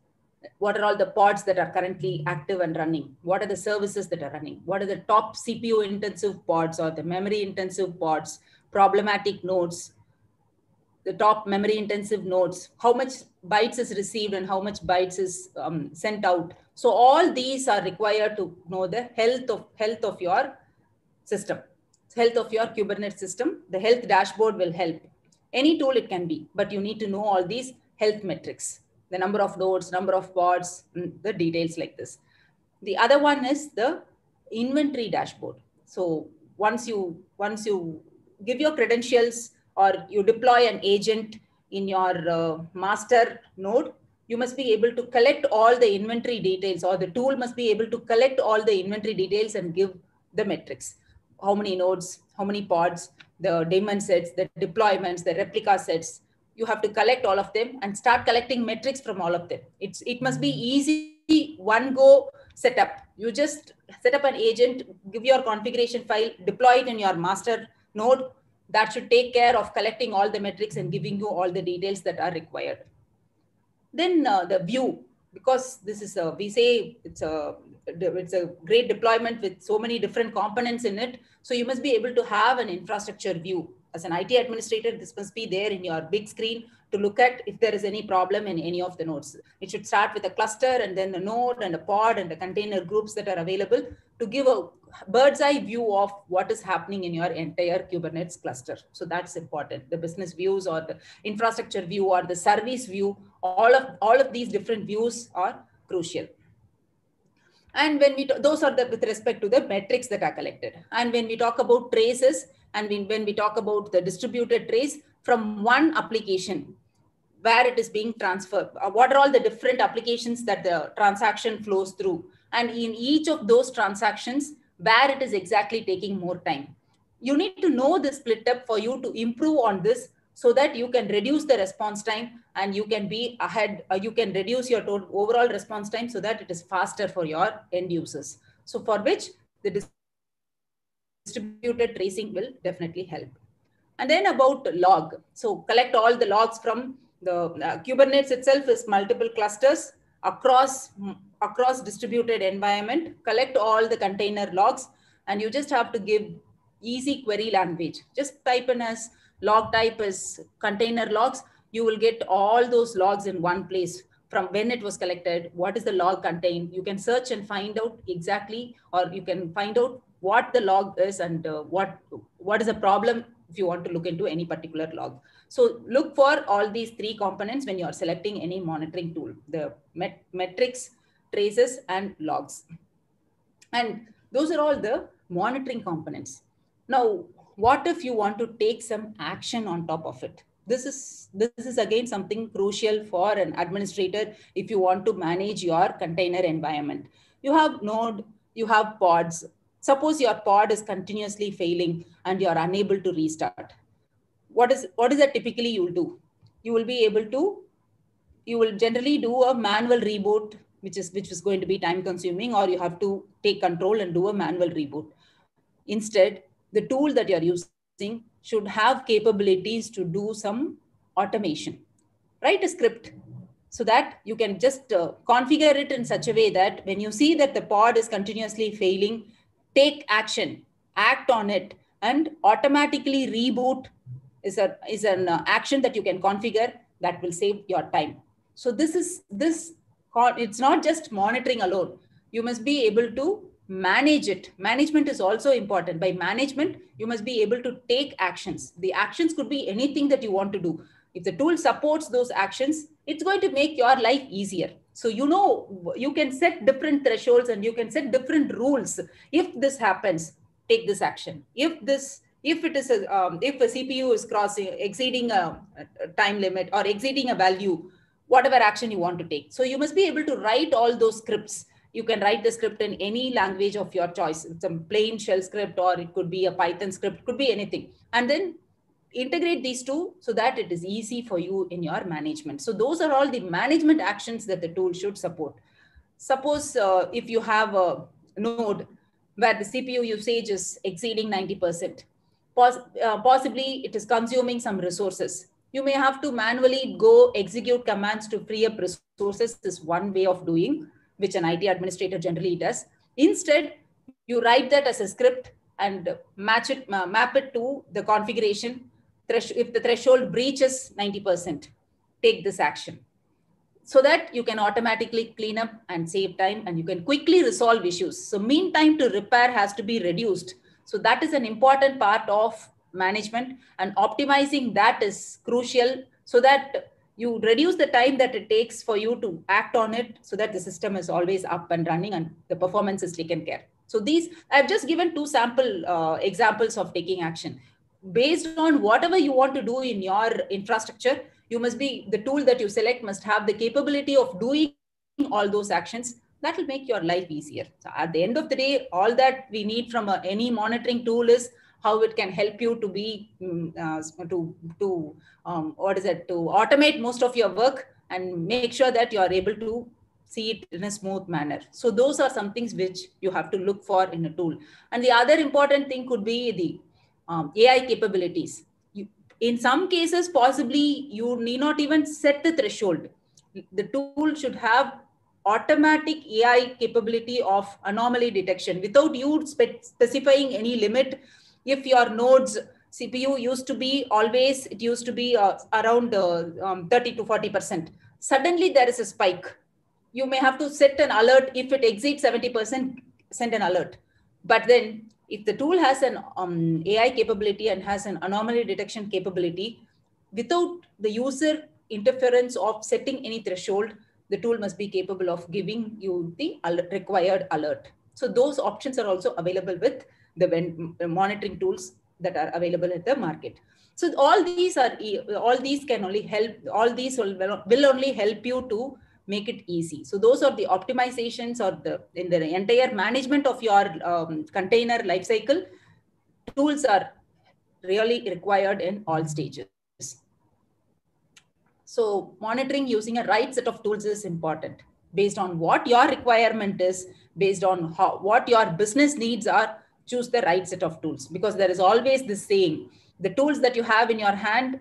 What are all the pods that are currently active and running? What are the services that are running? What are the top CPU intensive pods or the memory intensive pods, problematic nodes, the top memory intensive nodes, how much bytes is received and how much bytes is um, sent out. So all these are required to know the health of health of your system, health of your Kubernetes system. The health dashboard will help. Any tool it can be, but you need to know all these health metrics, the number of nodes, number of pods, mm, the details like this. The other one is the inventory dashboard. So once you once you give your credentials or you deploy an agent in your uh, master node, you must be able to collect all the inventory details or the tool must be able to collect all the inventory details and give the metrics. How many nodes, how many pods, the daemon sets, the deployments, the replica sets. You have to collect all of them and start collecting metrics from all of them. It's, it must be easy one go setup. You just set up an agent, give your configuration file, deploy it in your master node, that should take care of collecting all the metrics and giving you all the details that are required. Then uh, the view, because this is a, we say it's a, it's a great deployment with so many different components in it. So you must be able to have an infrastructure view. As an IT administrator, this must be there in your big screen to look at if there is any problem in any of the nodes. It should start with a cluster and then a node and a pod and the container groups that are available to give a bird's eye view of what is happening in your entire Kubernetes cluster. So that's important. The business views or the infrastructure view or the service view, all of, all of these different views are crucial. And when we, those are the, with respect to the metrics that are collected. And when we talk about traces and when, when we talk about the distributed trace from one application, where it is being transferred, uh, what are all the different applications that the transaction flows through. And in each of those transactions, where it is exactly taking more time. You need to know the split up for you to improve on this so that you can reduce the response time and you can be ahead, uh, you can reduce your total overall response time so that it is faster for your end users. So for which the distributed tracing will definitely help. And then about log. So collect all the logs from the uh, Kubernetes itself is multiple clusters across across distributed environment, collect all the container logs, and you just have to give easy query language. Just type in as log type as container logs. You will get all those logs in one place from when it was collected, what is the log contain. You can search and find out exactly, or you can find out what the log is and uh, what, what is the problem if you want to look into any particular log. So look for all these three components when you are selecting any monitoring tool, the met metrics, traces, and logs. And those are all the monitoring components. Now, what if you want to take some action on top of it? This is, this is again something crucial for an administrator if you want to manage your container environment. You have node, you have pods, Suppose your pod is continuously failing and you are unable to restart. What is, what is that typically you'll do? You will be able to, you will generally do a manual reboot, which is, which is going to be time consuming, or you have to take control and do a manual reboot. Instead, the tool that you're using should have capabilities to do some automation. Write a script so that you can just uh, configure it in such a way that when you see that the pod is continuously failing, take action, act on it, and automatically reboot is, a, is an uh, action that you can configure that will save your time. So this is this, it's not just monitoring alone. You must be able to manage it. Management is also important. By management, you must be able to take actions. The actions could be anything that you want to do. If the tool supports those actions, it's going to make your life easier. So you know you can set different thresholds and you can set different rules. If this happens, take this action. If this if it is a, um, if a cpu is crossing exceeding a, a, time limit or exceeding a value whatever action you want to take so you must be able to write all those scripts you can write the script in any language of your choice some plain shell script or it could be a python script could be anything and then integrate these two so that it is easy for you in your management. So those are all the management actions that the tool should support. Suppose uh, if you have a node where the CPU usage is exceeding 90%, Poss uh, possibly it is consuming some resources. You may have to manually go execute commands to free up resources is one way of doing, which an IT administrator generally does. Instead, you write that as a script and match it, map it to the configuration if the threshold breaches 90%, take this action so that you can automatically clean up and save time and you can quickly resolve issues. So mean time to repair has to be reduced. So that is an important part of management and optimizing that is crucial so that you reduce the time that it takes for you to act on it so that the system is always up and running and the performance is taken care. So these, I've just given two sample uh, examples of taking action based on whatever you want to do in your infrastructure, you must be the tool that you select must have the capability of doing all those actions. That will make your life easier. So at the end of the day, all that we need from a, any monitoring tool is how it can help you to be mm, uh, to to um, what is it to automate most of your work and make sure that you are able to see it in a smooth manner. So those are some things which you have to look for in a tool. And the other important thing could be the um, AI capabilities. You, in some cases, possibly you need not even set the threshold. The tool should have automatic AI capability of anomaly detection without you spe specifying any limit. If your nodes CPU used to be always, it used to be uh, around uh, um, 30 to 40%. Suddenly there is a spike. You may have to set an alert. If it exceeds 70%, send an alert. But then if the tool has an um, AI capability and has an anomaly detection capability, without the user interference of setting any threshold, the tool must be capable of giving you the required alert. So those options are also available with the monitoring tools that are available at the market. So all these are all these can only help. All these will, will only help you to make it easy. So those are the optimizations or the in the entire management of your um, container lifecycle. Tools are really required in all stages. So monitoring using a right set of tools is important based on what your requirement is, based on how, what your business needs are, choose the right set of tools because there is always this saying, the tools that you have in your hand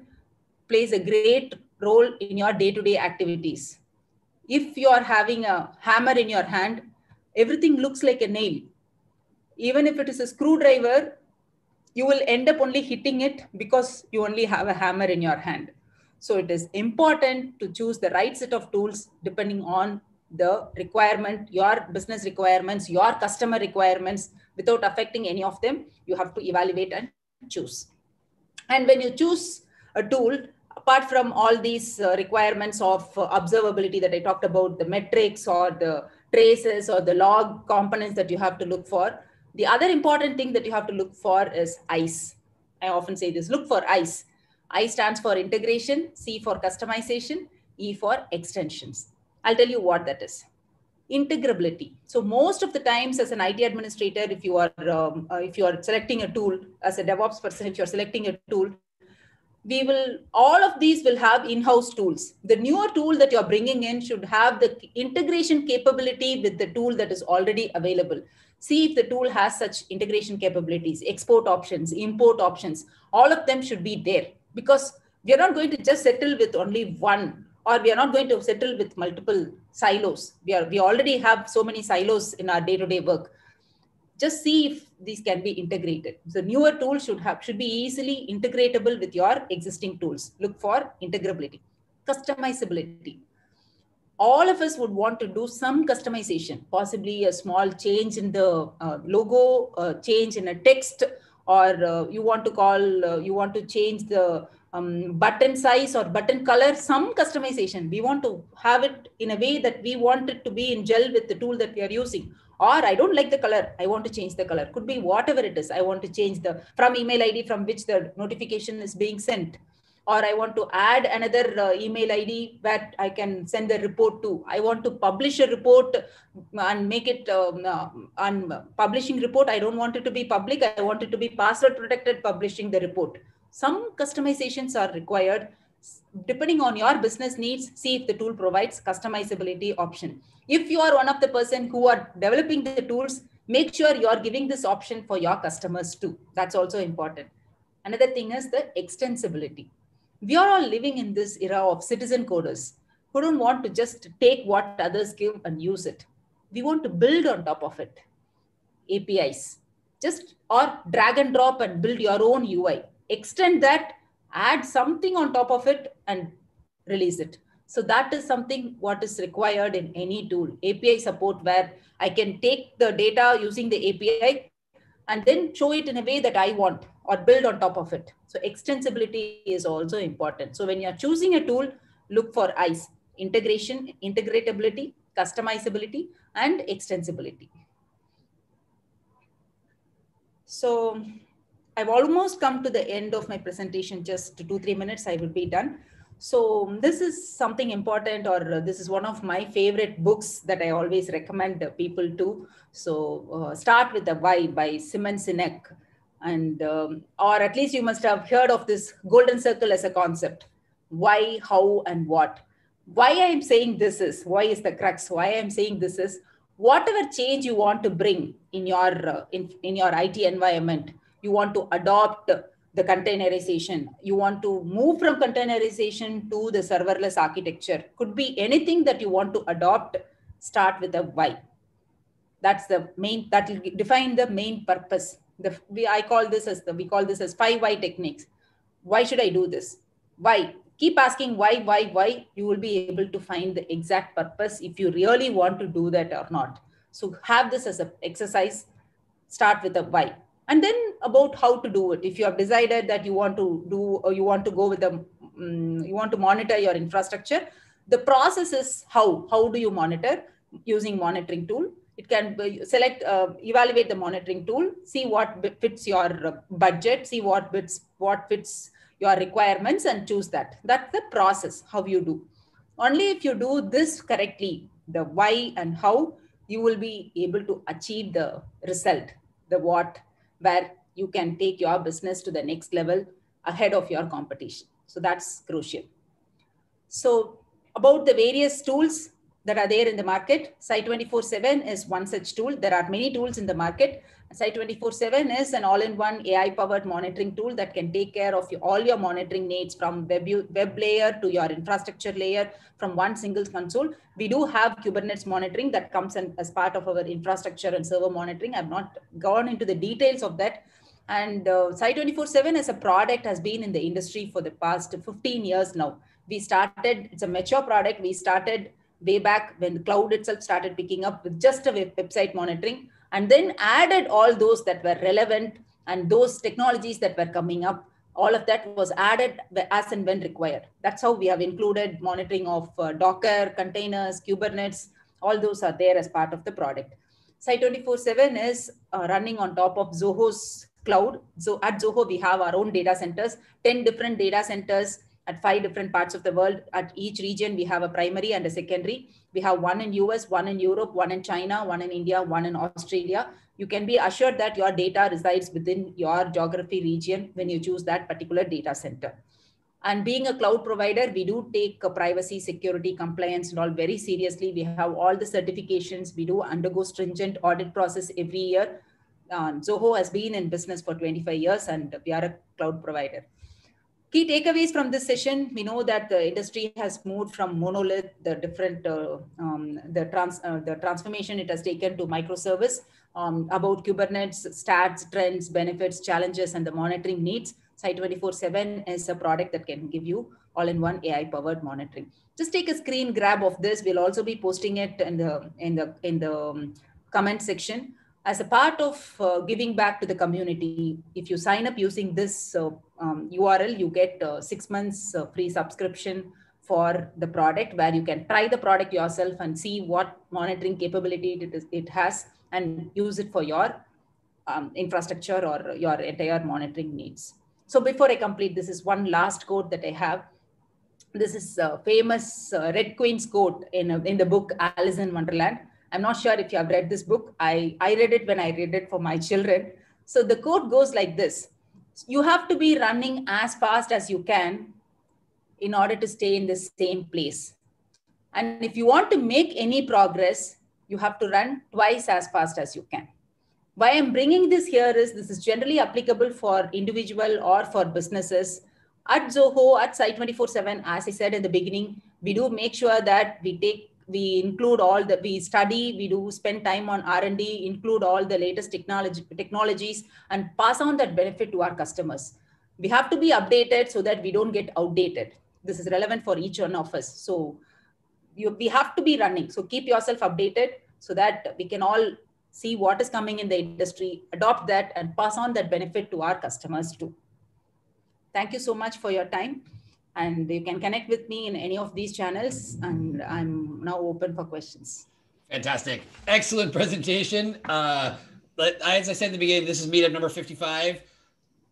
plays a great role in your day-to-day -day activities if you are having a hammer in your hand, everything looks like a nail. Even if it is a screwdriver, you will end up only hitting it because you only have a hammer in your hand. So it is important to choose the right set of tools depending on the requirement, your business requirements, your customer requirements, without affecting any of them, you have to evaluate and choose. And when you choose a tool, apart from all these uh, requirements of uh, observability that I talked about, the metrics or the traces or the log components that you have to look for, the other important thing that you have to look for is ICE. I often say this, look for ICE. I stands for integration, C for customization, E for extensions. I'll tell you what that is. integrability so most of the times as an it administrator if you are um, uh, if you are selecting a tool as a devops person if you're selecting a tool we will all of these will have in-house tools. The newer tool that you're bringing in should have the integration capability with the tool that is already available. See if the tool has such integration capabilities export options import options. All of them should be there because we are not going to just settle with only one or we are not going to settle with multiple silos. We are we already have so many silos in our day-to-day work. Just see if these can be integrated. So newer tools should have should be easily integratable with your existing tools. Look for integrability, customizability. All of us would want to do some customization, possibly a small change in the uh, logo, uh, change in a text, or uh, you want to call, uh, you want to change the um, button size or button color, some customization. We want to have it in a way that we want it to be in gel with the tool that we are using or i don't like the color i want to change the color. Could be whatever it is i want to change the from email id from which the notification is being sent. Or i want to add another uh, email id that i can send the report to. I want to publish a report and make it um, uh, on publishing report. I don't want it to be public i want it to be password protected publishing the report. Some customizations are required depending on your business needs see if the tool provides customizability option. If you are one of the person who are developing the tools make sure you are giving this option for your customers too. That's also important. Another thing is the extensibility. We are all living in this era of citizen coders who don't want to just take what others give and use it. We want to build on top of it. Apis just or drag and drop and build your own ui extend that add something on top of it and release it so that is something what is required in any tool. API support where I can take the data using the API and then show it in a way that I want or build on top of it. So extensibility is also important. So when you're choosing a tool, look for ICE, integration, integratability, customizability, and extensibility. So I've almost come to the end of my presentation, just two, three minutes, I will be done. So this is something important, or this is one of my favorite books that I always recommend people to. So uh, start with the Why by Simon Sinek, and um, or at least you must have heard of this golden circle as a concept. Why, how, and what. Why I am saying this is why is the crux. Why I am saying this is whatever change you want to bring in your uh, in, in your IT environment, you want to adopt the containerization. You want to move from containerization to the serverless architecture. Could be anything that you want to adopt, start with a why. That's the main, that will define the main purpose. The, we, I call this as the, we call this as five why techniques. Why should I do this? Why? Keep asking why, why, why. You will be able to find the exact purpose if you really want to do that or not. So have this as an exercise. Start with a why and then about how to do it. If you have decided that you want to do or you want to go with the um, you want to monitor your infrastructure the process is how how do you monitor? Using monitoring tool. It can be, select uh, evaluate the monitoring tool see what fits your budget see what fits what fits your requirements and choose that. That's the process how you do. Only if you do this correctly the why and how you will be able to achieve the result the what where you can take your business to the next level ahead of your competition. So that's crucial. So about the various tools that are there in the market, Site 24/7 is one such tool. There are many tools in the market. Site 24/7 is an all-in-one AI-powered monitoring tool that can take care of all your monitoring needs from web, web layer to your infrastructure layer from one single console. We do have Kubernetes monitoring that comes in as part of our infrastructure and server monitoring. I've not gone into the details of that. And uh, Site 24/7 as a product has been in the industry for the past 15 years now. We started, it's a mature product. We started way back when the cloud itself started picking up with just a web, website monitoring and then added all those that were relevant and those technologies that were coming up all of that was added as and when required. That's how we have included monitoring of uh, docker containers kubernetes all those are there as part of the product. Site 24 7 is uh, running on top of zoho's cloud. So at zoho we have our own data centers 10 different data centers at five different parts of the world. At each region, we have a primary and a secondary. We have one in US, one in Europe, one in China, one in India, one in Australia. You can be assured that your data resides within your geography region when you choose that particular data center. And being a cloud provider, we do take privacy, security, compliance, and all very seriously. We have all the certifications. We do undergo stringent audit process every year. Uh, Zoho has been in business for 25 years, and we are a cloud provider. Key takeaways from this session, we know that the industry has moved from monolith, the different, uh, um, the, trans, uh, the transformation it has taken to microservice um, about Kubernetes, stats, trends, benefits, challenges, and the monitoring needs. Site 24-7 is a product that can give you all-in-one AI-powered monitoring. Just take a screen grab of this. We'll also be posting it in the, in the, in the um, comment section as a part of uh, giving back to the community, if you sign up using this uh, um, URL, you get uh, six months uh, free subscription for the product where you can try the product yourself and see what monitoring capability it, is, it has and use it for your um, infrastructure or your entire monitoring needs. So before I complete, this is one last quote that I have. This is a famous uh, Red Queen's quote in, a, in the book Alice in Wonderland I'm not sure if you have read this book. I, I read it when I read it for my [laughs] children. So the quote goes like this You have to be running as fast as you can in order to stay in the same place. And if you want to make any progress, you have to run twice as fast as you can. Why I'm bringing this here is this is generally applicable for individual or for businesses. At Zoho, at Site 24 7, as I said in the beginning, we do make sure that we take we include all the we study we do spend time on r&d include all the latest technology technologies and pass on that benefit to our customers. We have to be updated so that we don't get outdated. This is relevant for each one of us. So you, we have to be running. So keep yourself updated so that we can all see what is coming in the industry adopt that and pass on that benefit to our customers too. Thank you so much for your time and you can connect with me in any of these channels and i'm now open for questions. Fantastic. Excellent presentation. Uh, but as i said in the beginning this is meetup number 55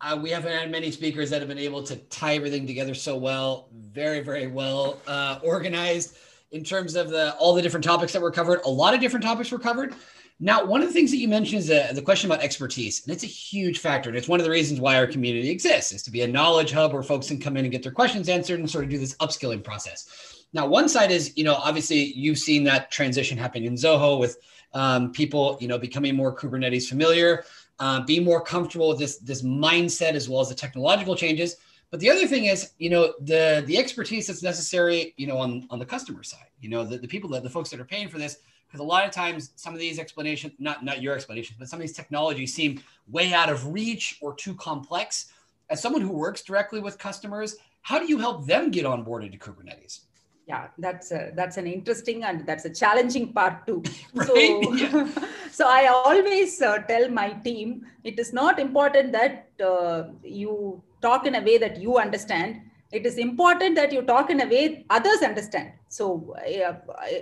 uh, we haven't had many speakers that have been able to tie everything together so well very very well uh, organized in terms of the all the different topics that were covered. A lot of different topics were covered now, one of the things that you mentioned is the, the question about expertise, and it's a huge factor. And it's one of the reasons why our community exists is to be a knowledge hub where folks can come in and get their questions answered and sort of do this upskilling process. Now, one side is, you know, obviously you've seen that transition happen in Zoho with um, people, you know, becoming more Kubernetes familiar, uh, being more comfortable with this, this mindset as well as the technological changes. But the other thing is, you know, the the expertise that's necessary, you know, on, on the customer side, you know, the, the people that the folks that are paying for this, because a lot of times some of these explanations not not your explanations but some of these technologies seem way out of reach or too complex. As someone who works directly with customers how do you help them get on board into kubernetes? Yeah that's a, that's an interesting and that's a challenging part too. [laughs] Right? so [laughs] yeah. so i always uh, tell my team it is not important that uh, you talk in a way that you understand. It is important that you talk in a way others understand so uh,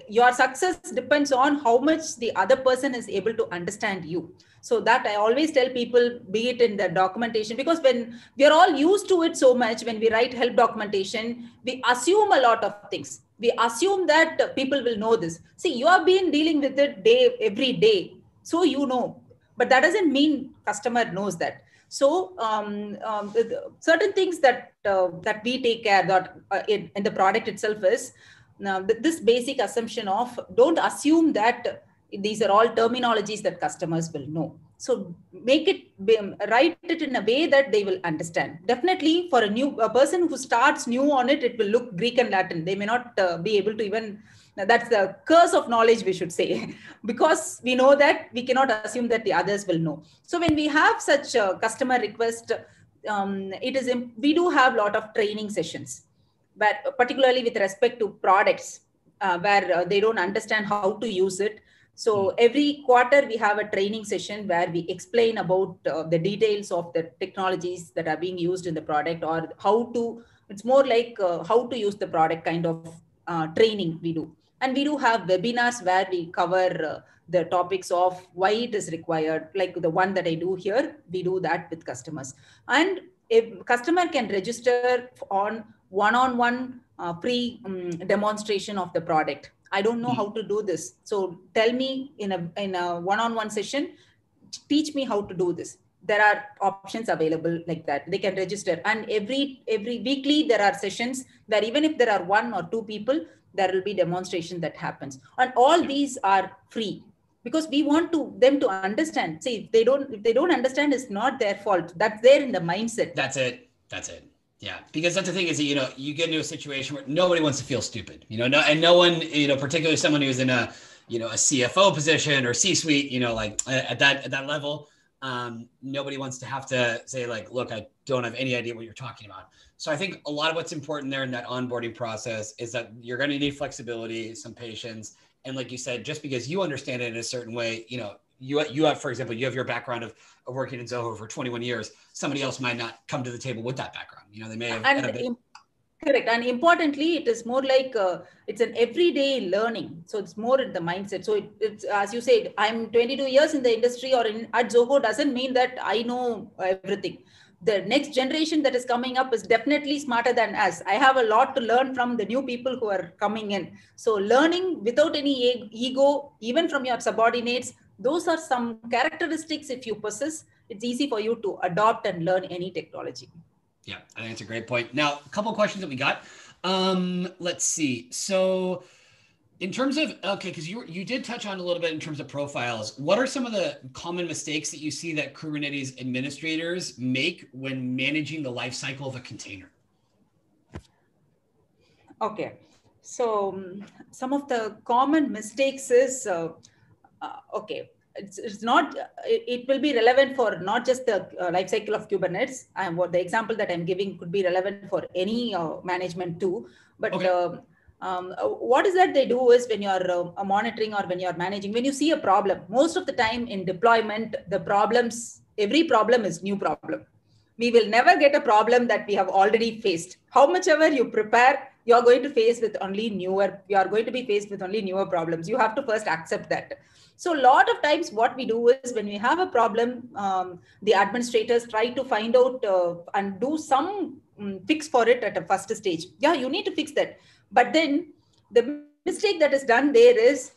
your success depends on how much the other person is able to understand you. So that i always tell people be it in the documentation because when we are all used to it so much when we write help documentation we assume a lot of things. We assume that people will know this. See you have been dealing with it day every day so you know. But that doesn't mean customer knows that. So um, um, certain things that uh, that we take care that uh, in, in, the product itself is now this basic assumption of don't assume that these are all terminologies that customers will know. So make it write it in a way that they will understand. Definitely for a new a person who starts new on it, it will look Greek and Latin. They may not uh, be able to even that's the curse of knowledge, we should say, [laughs] because we know that we cannot assume that the others will know. So when we have such customer request, um, it is we do have lot of training sessions, but particularly with respect to products uh, where uh, they don't understand how to use it. So hmm. every quarter we have a training session where we explain about uh, the details of the technologies that are being used in the product or how to. It's more like uh, how to use the product kind of uh, training we do. And we do have webinars where we cover uh, the topics of why it is required, like the one that I do here, we do that with customers. And a customer can register on one-on-one uh, free um, demonstration of the product. I don't know mm-hmm. how to do this. So tell me in a in a one-on-one session, teach me how to do this. There are options available like that. They can register, and every every weekly there are sessions where even if there are one or two people, there will be demonstration that happens, and all these are free because we want to them to understand. See, if they don't if they don't understand, it's not their fault. That's there in the mindset. That's it. That's it. Yeah, because that's the thing is that you know you get into a situation where nobody wants to feel stupid, you know, no, and no one, you know, particularly someone who's in a you know a CFO position or C-suite, you know, like at that at that level, um, nobody wants to have to say like, look, I don't have any idea what you're talking about. So I think a lot of what's important there in that onboarding process is that you're going to need flexibility, some patience, and like you said, just because you understand it in a certain way, you know, you you have, for example, you have your background of, of working in Zoho for 21 years. Somebody else might not come to the table with that background. You know, they may have. And bit... correct, and importantly, it is more like uh, it's an everyday learning. So it's more in the mindset. So it, it's as you said, I'm 22 years in the industry or in at Zoho doesn't mean that I know everything the next generation that is coming up is definitely smarter than us. I have a lot to learn from the new people who are coming in. So, learning without any ego, even from your subordinates, those are some characteristics if you possess it's easy for you to adopt and learn any technology yeah i think it's a great point. Now a couple questions that we got. Um let's see. So in terms of okay because you you did touch on a little bit in terms of profiles. What are some of the common mistakes that you see that kubernetes administrators make when managing the life cycle of a container? Okay. So um, some of the common mistakes is uh, uh, okay it's, it's not it, it, will be relevant for not just the uh, life cycle of kubernetes. And what the example that i'm giving could be relevant for any uh, management too. But okay. Um, um, what is that they do is when you're uh, monitoring or when you're managing when you see a problem most of the time in deployment the problems every problem is new problem. We will never get a problem that we have already faced. How much ever you prepare you are going to face with only newer you are going to be faced with only newer problems. You have to first accept that so a lot of times what we do is when we have a problem, um, the administrators try to find out uh, and do some um, fix for it at a first stage. Yeah, you need to fix that. But then the mistake that is done there is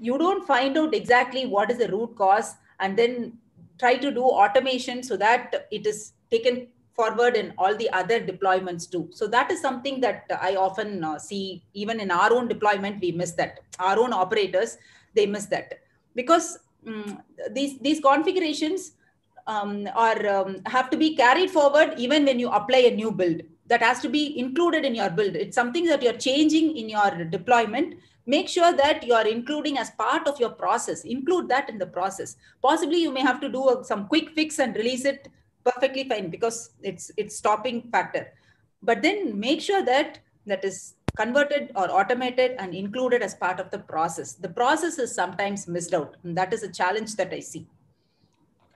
you don't find out exactly what is the root cause and then try to do automation so that it is taken forward in all the other deployments too. So that is something that I often uh, see even in our own deployment, we miss that. Our own operators, they miss that because um, these these configurations um, are um, have to be carried forward even when you apply a new build. That has to be included in your build. It's something that you're changing in your deployment. Make sure that you are including as part of your process. Include that in the process. Possibly you may have to do a, some quick fix and release it perfectly fine because it's it's stopping factor. But then make sure that that is converted or automated and included as part of the process. The process is sometimes missed out. And that is a challenge that I see.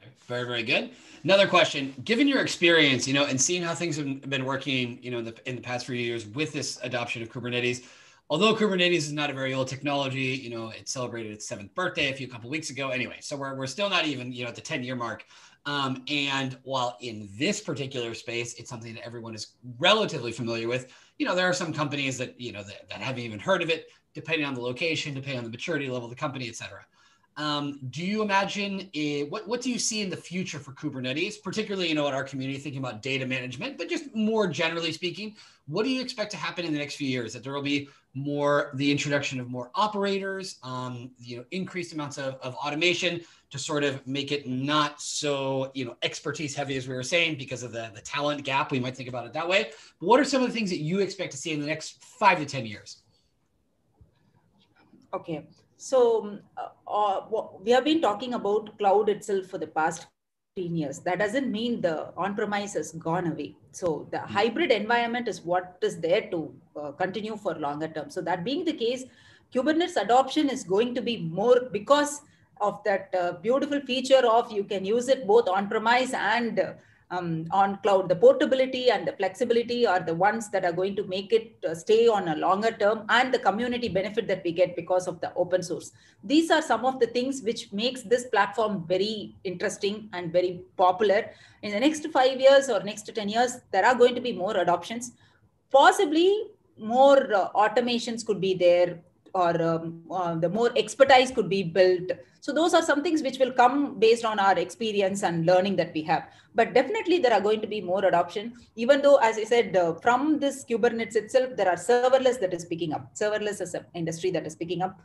Okay. Very, very good. Another question, given your experience, you know, and seeing how things have been working, you know, in the, in the past few years with this adoption of Kubernetes, although Kubernetes is not a very old technology, you know, it celebrated its seventh birthday a few couple weeks ago. Anyway, so we're, we're still not even, you know, at the 10 year mark. Um, and while in this particular space, it's something that everyone is relatively familiar with, you know, there are some companies that, you know, that, that haven't even heard of it, depending on the location, depending on the maturity level of the company, et cetera. Um, do you imagine a, what, what do you see in the future for Kubernetes, particularly, you know, in our community, thinking about data management, but just more generally speaking, what do you expect to happen in the next few years? That there will be more, the introduction of more operators, um, you know, increased amounts of, of automation, to sort of make it not so you know expertise heavy as we were saying because of the the talent gap we might think about it that way but what are some of the things that you expect to see in the next five to ten years okay so uh, uh, we have been talking about cloud itself for the past 10 years. That doesn't mean the on-premise has gone away. So the mm-hmm. hybrid environment is what is there to uh, continue for longer term. So that being the case kubernetes adoption is going to be more because of that uh, beautiful feature of you can use it both on premise and um, on cloud. The portability and the flexibility are the ones that are going to make it uh, stay on a longer term and the community benefit that we get because of the open source. These are some of the things which makes this platform very interesting and very popular. In the next five years or next 10 years, there are going to be more adoptions. possibly more uh, automations could be there or um, uh, the more expertise could be built. So those are some things which will come based on our experience and learning that we have. But definitely there are going to be more adoption. Even though as i said uh, from this kubernetes itself there are serverless that is picking up. Serverless is an industry that is picking up.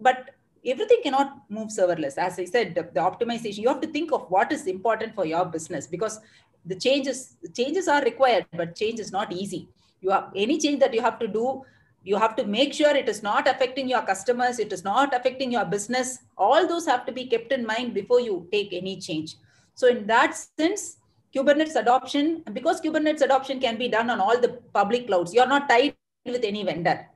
But everything cannot move serverless. As i said the, the optimization you have to think of what is important for your business because the changes changes are required but change is not easy. You have any change that you have to do you have to make sure it is not affecting your customers it is not affecting your business. All those have to be kept in mind before you take any change. So in that sense kubernetes adoption because kubernetes adoption can be done on all the public clouds you're not tied with any vendor.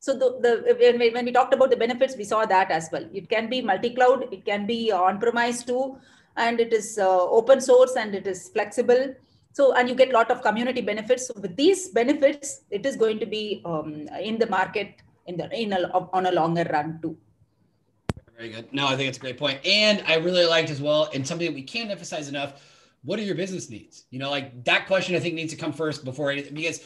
So the, the when, we, talked about the benefits we saw that as well. It can be multi-cloud it can be on premise too and it is uh, open source and it is flexible so, and you get a lot of community benefits. So with these benefits, it is going to be um, in the market in the in a, on a longer run too. Very good. No, I think it's a great. And I really liked as well, and something that we can't emphasize enough, what are your business needs? You know, like that question I think needs to come first before anything, because,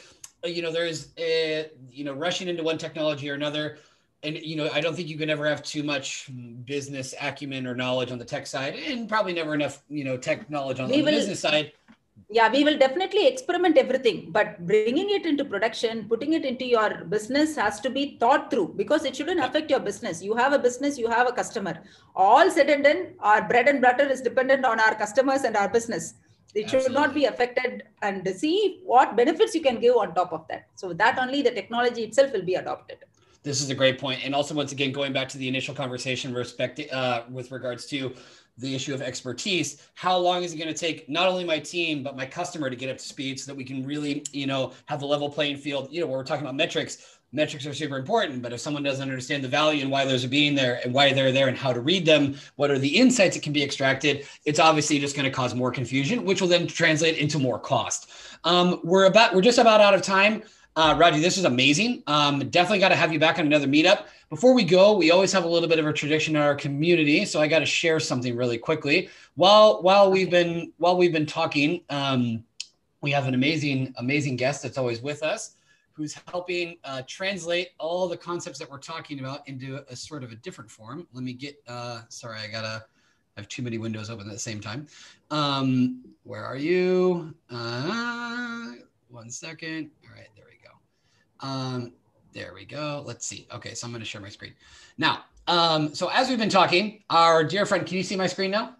you know, there's, a, you know, rushing into one technology or another. And, you know, I don't think you can ever have too much business acumen or knowledge on the tech side and probably never enough, you know, tech knowledge on, on the business side yeah we will definitely experiment everything but bringing it into production putting it into your business has to be thought through because it shouldn't affect your business. You have a business you have a customer. All said and done our bread and butter is dependent on our customers and our business. It Absolutely. should not be affected and see what benefits you can give on top of that. So that only the technology itself will be adopted. This is a great point. And also once again going back to the initial conversation respect uh, with regards to the issue of expertise how long is it going to take not only my team but my customer to get up to speed so that we can really you know have the level playing field. You know we're talking about metrics metrics are super important but if someone doesn't understand the value and why those are being there and why they're there and how to read them what are the insights that can be extracted it's obviously just going to cause more confusion which will then translate into more cost. Um, we're about we're just about out of time uh, Raji, this is amazing. Um, definitely got to have you back on another meetup. Before we go, we always have a little bit of a tradition in our community, so I got to share something really quickly. While while we've been while we've been talking, um, we have an amazing amazing guest that's always with us, who's helping uh, translate all the concepts that we're talking about into a, a sort of a different form. Let me get. Uh, sorry, I gotta. I have too many windows open at the same time. Um, where are you? Uh, one second. All right, there we go. Um, there we go. Let's see. Okay, so I'm going to share my screen. Now, um, so as we've been talking, our dear friend, can you see my screen now?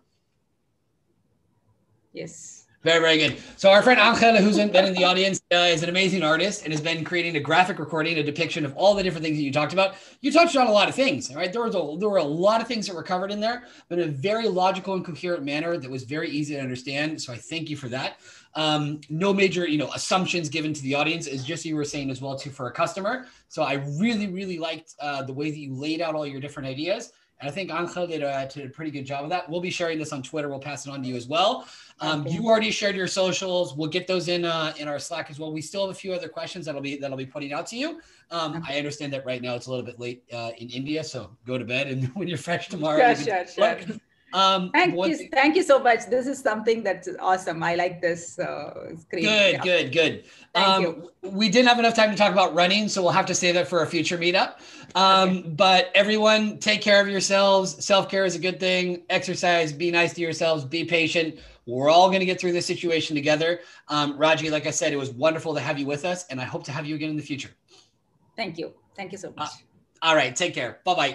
Yes. Very, very good. So our friend Angela, who's been in the audience, uh, is an amazing artist and has been creating a graphic recording, a depiction of all the different things that you talked about. You touched on a lot of things, right? There was a, there were a lot of things that were covered in there, but in a very logical and coherent manner that was very easy to understand. So I thank you for that. Um, no major, you know, assumptions given to the audience, as just you were saying as well too for a customer. So I really, really liked uh, the way that you laid out all your different ideas. And I think Angel did a, did a pretty good job of that. We'll be sharing this on Twitter. We'll pass it on to you as well. Um, you already shared your socials. We'll get those in uh, in our Slack as well. We still have a few other questions that'll be that'll be putting out to you. Um, I understand that right now it's a little bit late uh, in India, so go to bed and [laughs] when you're fresh tomorrow. Sure, sure, sure. Um, thank you, thing- thank you so much. This is something that's awesome. I like this. Uh, it's great. Good, yeah. good, good. Thank um, you. We didn't have enough time to talk about running, so we'll have to save that for a future meetup. Um, okay. But everyone, take care of yourselves. Self care is a good thing. Exercise. Be nice to yourselves. Be patient. We're all going to get through this situation together. Um, Raji, like I said, it was wonderful to have you with us, and I hope to have you again in the future. Thank you. Thank you so much. Uh, all right. Take care. Bye bye.